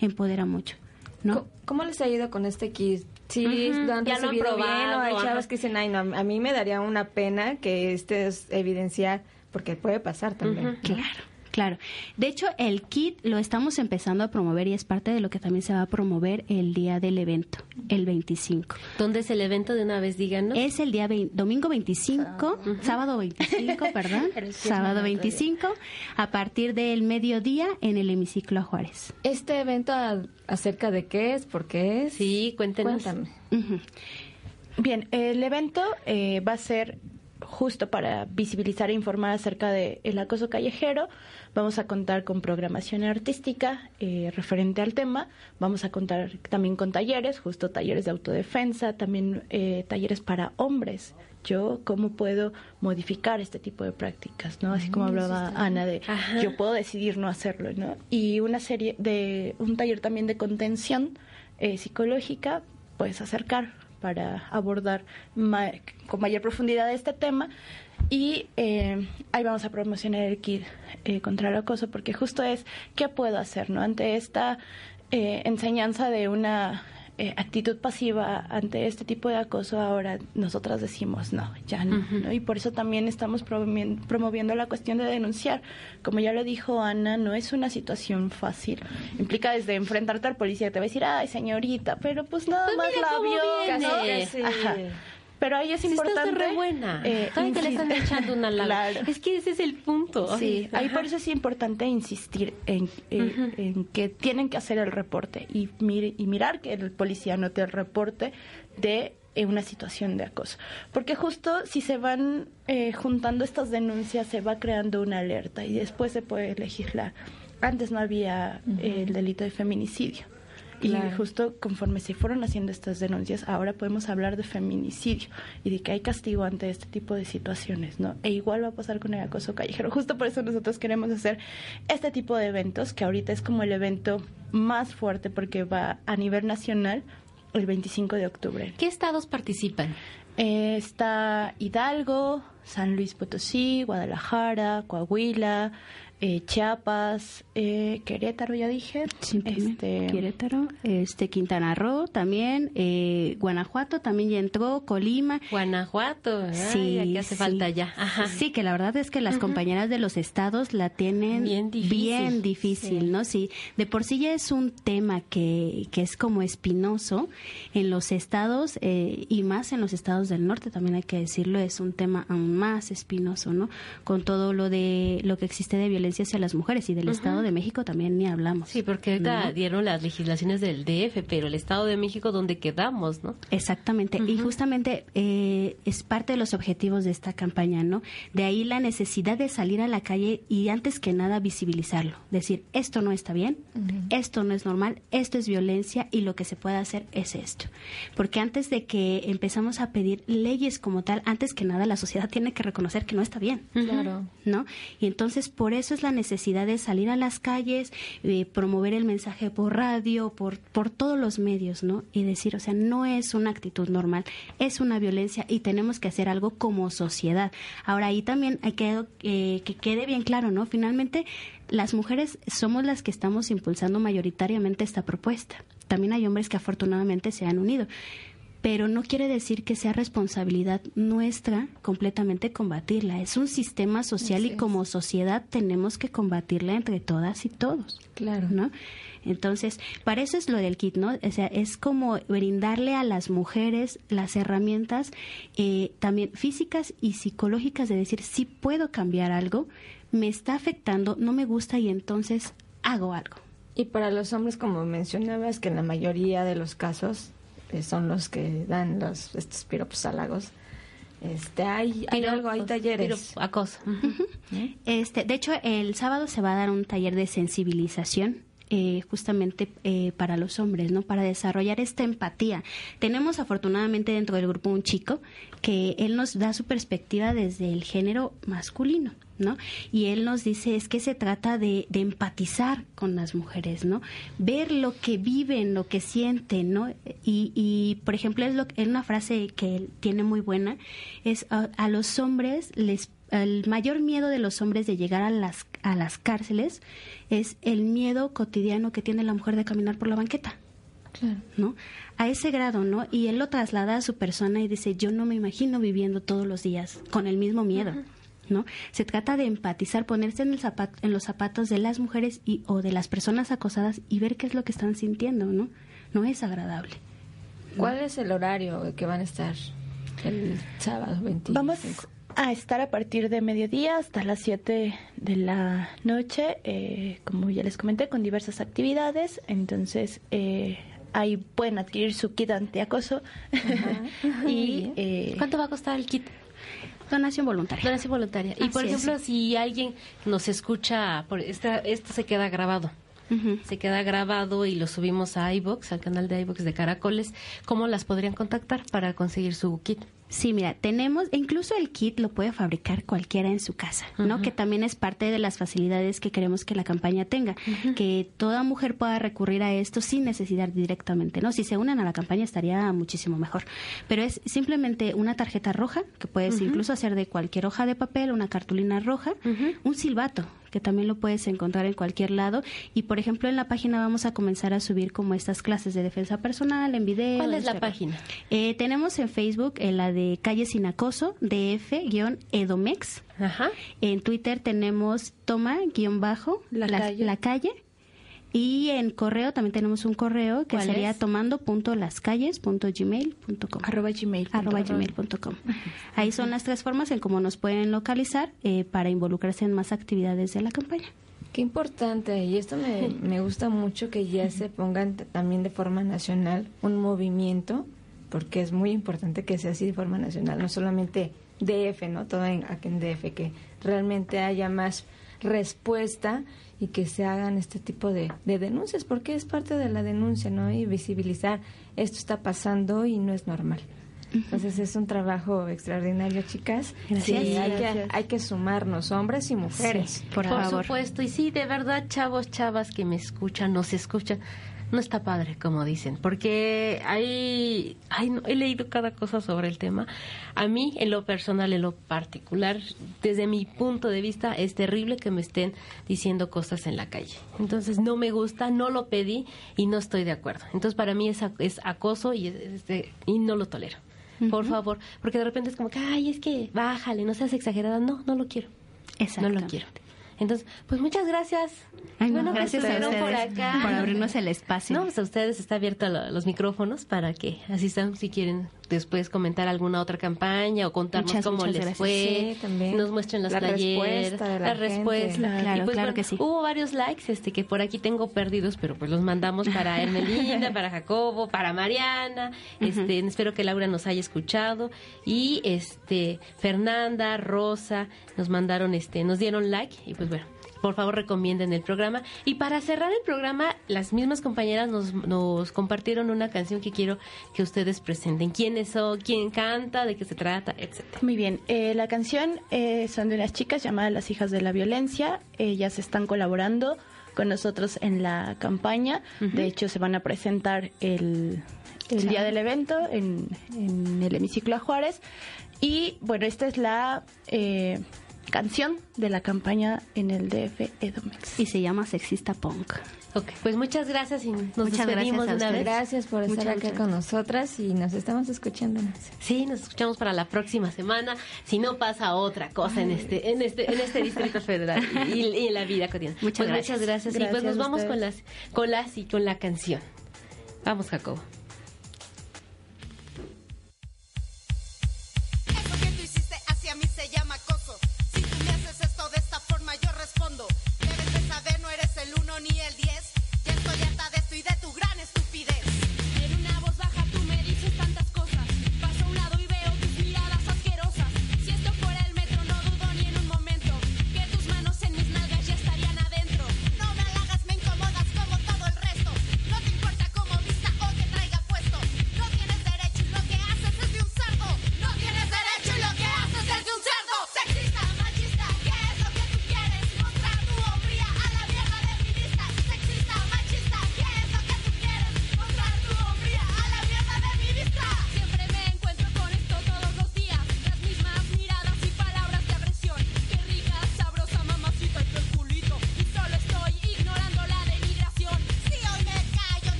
empodera mucho. ¿no? ¿Cómo, les ha ido con este kit? Sí, Ujú, lo han ya lo han recibido bien o hay probado, que dicen, ay, no, a mí me daría una pena que este es evidenciar, porque puede pasar también. Claro, claro. De hecho, el kit lo estamos empezando a promover y es parte de lo que también se va a promover el día del evento, el 25. ¿Dónde es el evento de una vez? Díganos. Es el día domingo 25, sábado 25, *laughs* perdón, sábado más 25, a partir del mediodía en el hemiciclo a Juárez. ¿Este evento a- acerca de qué es? ¿Por qué es? Sí, cuéntenos. Cuéntame. Bien, el evento eh, va a ser justo para visibilizar e informar acerca del acoso callejero. Vamos a contar con programación artística eh, referente al tema. Vamos a contar también con talleres, justo talleres de autodefensa, también eh, talleres para hombres. Yo, ¿cómo puedo modificar este tipo de prácticas? ¿no? Así como hablaba Ana de Ajá. yo puedo decidir no hacerlo, ¿no? Y una serie de, un taller también de contención eh, psicológica, puedes acercar para abordar con mayor profundidad este tema. Y eh, ahí vamos a promocionar el kit eh, contra el acoso, porque justo es qué puedo hacer, ¿no? Ante esta eh, enseñanza de una eh, actitud pasiva ante este tipo de acoso, ahora nosotras decimos no, ya no, ¿no? Y por eso también estamos promoviendo, la cuestión de denunciar. Como ya lo dijo Ana, no es una situación fácil. Implica desde enfrentarte al policía, te va a decir, ay, señorita, pero pues nada Pues más la vio, ¿no? Ajá. Pero ahí es estás importante. re buena. eh, Saben que le están echando una. Claro. Es que ese es el punto. Sí, ahí por eso es importante insistir en, eh, en que tienen que hacer el reporte y, mir- y mirar que el policía note el reporte de eh, una situación de acoso. Porque justo si se van eh, juntando estas denuncias, se va creando una alerta y después se puede legislar. Antes no había eh, el delito de feminicidio. Y justo conforme se fueron haciendo estas denuncias, ahora podemos hablar de feminicidio y de que hay castigo ante este tipo de situaciones, ¿no? E igual va a pasar con el acoso callejero. Justo por eso nosotros queremos hacer este tipo de eventos, que ahorita es como el evento más fuerte porque va a nivel nacional el 25 de octubre. ¿Qué estados participan? Eh, está Hidalgo, San Luis Potosí, Guadalajara, Coahuila, eh, Chiapas, eh, Querétaro, ya dije. Sí. Este, Querétaro, este Quintana Roo también, eh, Guanajuato también ya entró, Colima. Guanajuato. Ay, Sí, aquí hace sí. falta ya. Ajá. Sí, que la verdad es que las compañeras de los estados la tienen Bien difícil. bien difícil, ¿no? Sí, de por sí ya es un tema que, que es como espinoso en los estados eh, y más en los estados del norte, también hay que decirlo, es un tema aún más espinoso, ¿no? Con todo lo de lo que existe de violencia hacia las mujeres y del Estado de México también ni hablamos. Sí, porque ahorita ¿no? dieron las legislaciones del DF, pero el Estado de México, ¿dónde quedamos, no? Exactamente, y justamente eh, es parte de los objetivos de esta campaña, ¿no? De ahí la necesidad de salir a la calle y antes que nada visibilizarlo, decir, esto no está bien, esto no es normal, esto es violencia y lo que se puede hacer es esto. Porque antes de que empezamos a pedir leyes como tal, antes que nada la sociedad *laughs* tiene que reconocer que no está bien. Claro. ¿no? Y entonces por eso la necesidad de salir a las calles, eh, promover el mensaje por radio, por, por todos los medios, ¿no? Y decir, o sea, no es una actitud normal, es una violencia y tenemos que hacer algo como sociedad. Ahora ahí también hay que eh, que quede bien claro, ¿no? Finalmente las mujeres somos las que estamos impulsando mayoritariamente esta propuesta. También hay hombres que afortunadamente se han unido pero no quiere decir que sea responsabilidad nuestra completamente combatirla. Es un sistema social Así y como sociedad tenemos que combatirla entre todas y todos. Claro. ¿no? Entonces, para eso es lo del kit, ¿no? O sea, es como brindarle a las mujeres las herramientas eh, también físicas y psicológicas de decir, sí puedo cambiar algo, me está afectando, no me gusta y entonces hago algo. Y para los hombres, como mencionabas, que en la mayoría de los casos eh, son los que dan los estos piropos halagos, este, hay, hay algo, hay Piropos, talleres. acoso. Este, de hecho, el sábado se va a dar un taller de sensibilización. Eh, justamente eh, para los hombres, ¿no? Para desarrollar esta empatía. Tenemos afortunadamente dentro del grupo un chico que él nos da su perspectiva desde el género masculino, ¿no? Y él nos dice es que se trata de, de empatizar con las mujeres, ¿no? Ver lo que viven, lo que sienten, ¿no? Y, y por ejemplo, es, lo, es una frase que él tiene muy buena, es a, a los hombres les el mayor miedo de los hombres de llegar a las, a las cárceles es el miedo cotidiano que tiene la mujer de caminar por la banqueta. Claro. ¿no? A ese grado, ¿no? Y él lo traslada a su persona y dice, yo no me imagino viviendo todos los días con el mismo miedo, ¿no? Se trata de empatizar, ponerse en, el zapat- en los zapatos de las mujeres y, o de las personas acosadas y ver qué es lo que están sintiendo, ¿no? No es agradable. ¿Cuál es el horario que van a estar el sábado 25? Vamos a estar a partir de mediodía hasta las 7 de la noche, eh, como ya les comenté, con diversas actividades. Entonces, eh, ahí pueden adquirir su kit antiacoso. *laughs* y eh, ¿Cuánto va a costar el kit? Donación voluntaria. Donación voluntaria. Y por es. ejemplo, si alguien nos escucha, por esta, esto se queda grabado. Se queda grabado y lo subimos a iBox, al canal de iBox de Caracoles. ¿Cómo las podrían contactar para conseguir su kit? Sí, mira, tenemos, e incluso el kit lo puede fabricar cualquiera en su casa, ¿no? Que también es parte de las facilidades que queremos que la campaña tenga, que toda mujer pueda recurrir a esto sin necesidad directamente, ¿no? Si se unen a la campaña estaría muchísimo mejor. Pero es simplemente una tarjeta roja, que puedes incluso hacer de cualquier hoja de papel, una cartulina roja, un silbato, que también lo puedes encontrar en cualquier lado. Y, por ejemplo, en la página vamos a comenzar a subir como estas clases de defensa personal en video. ¿Cuál es la página? Eh, tenemos en Facebook eh, la de Calle Sin Acoso, DF-Edomex. Ajá. En Twitter tenemos toma-bajo, La la calle. Y en correo también tenemos un correo que ¿Cuál sería es? tomando.lascalles.gmail.com arroba gmail. arroba gmail.com. Ahí son las tres formas en cómo nos pueden localizar eh, para involucrarse en más actividades de la campaña. Qué importante, y esto me, me gusta mucho que ya se pongan también de forma nacional un movimiento, porque es muy importante que sea así de forma nacional, no solamente DF, ¿no? Todo en, aquí en DF, que realmente haya más respuesta y que se hagan este tipo de, de denuncias, porque es parte de la denuncia, ¿no? Y visibilizar esto está pasando y no es normal. Entonces es un trabajo extraordinario, chicas. Gracias. Sí, hay, que, hay que sumarnos, hombres y mujeres. Por, Por favor. supuesto, y sí, de verdad, chavos, chavas que me escuchan, nos escuchan, no está padre, como dicen, porque hay, ay, no, he leído cada cosa sobre el tema. A mí, en lo personal, en lo particular, desde mi punto de vista, es terrible que me estén diciendo cosas en la calle. Entonces, no me gusta, no lo pedí y no estoy de acuerdo. Entonces, para mí es, es acoso y, es- y no lo tolero. Por favor, porque de repente es como que, ay, es que bájale, no seas exagerada. No, no lo quiero. No Exactamente. lo quiero. Entonces, pues muchas gracias. Ay, Bueno, que gracias a estuvieron ustedes por acá. por abrirnos el espacio. No, pues a ustedes está abierto lo- los micrófonos para que asistan si quieren después comentar alguna otra campaña o contarnos Muchas, cómo muchas les gracias. fue, Sí, también. nos muestren las La playeras, respuesta de la respuesta. Claro, claro bueno, que sí. Hubo varios likes este que por aquí tengo perdidos, pero pues los mandamos para *laughs* Hermelinda, para Jacobo, para Mariana. Este, espero que Laura nos haya escuchado y este Fernanda, Rosa nos mandaron este nos dieron like y pues bueno, por favor recomienden el programa. Y para cerrar el programa, las mismas compañeras nos, nos compartieron una canción que quiero que ustedes presenten. ¿Quiénes son? ¿Quién canta? ¿De qué se trata? Etcétera. Muy bien, eh, la canción eh, son de unas chicas llamadas Las Hijas de la Violencia. Ellas están colaborando con nosotros en la campaña. De hecho, se van a presentar el, el día del evento en, en el hemiciclo a Juárez. Y bueno, esta es la eh, canción de la campaña en el DF Edomex. Y se llama Sexista Punk. Ok, pues muchas gracias y nos Muchas despedimos gracias una vez. Gracias por estar Muchas, acá muchas con nosotras y nos estamos escuchando. Sí, nos escuchamos para la próxima semana. Si no pasa otra cosa en este, en este, en este distrito federal y, y en la vida cotidiana. Muchas Pues gracias. Muchas gracias. y pues Gracias nos vamos con las, con las y con la canción. Vamos, Jacobo.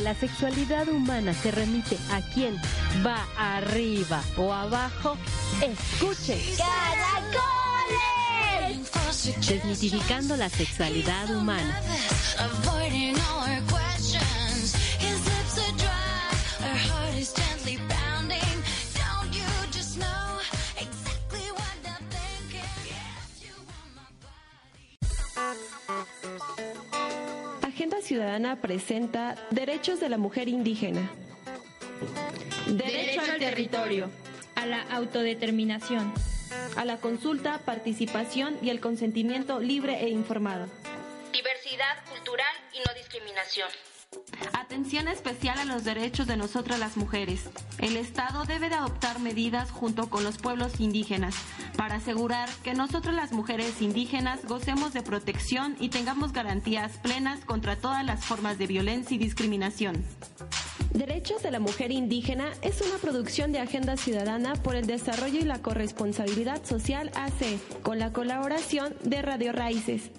Que la sexualidad humana se remite a quien va arriba o abajo, escuche. ¡Caracoles! Desmitificando la sexualidad humana. Ciudadana presenta Derechos de la Mujer Indígena. Derecho al territorio, a la autodeterminación, a la consulta, participación y el consentimiento libre e informado. Diversidad cultural y no discriminación. Atención especial a los derechos de nosotras las mujeres. El Estado debe de adoptar medidas junto con los pueblos indígenas para asegurar que nosotras las mujeres indígenas gocemos de protección y tengamos garantías plenas contra todas las formas de violencia y discriminación. Derechos de la Mujer Indígena es una producción de Agenda Ciudadana por el Desarrollo y la Corresponsabilidad Social AC, con la colaboración de Radio Raíces.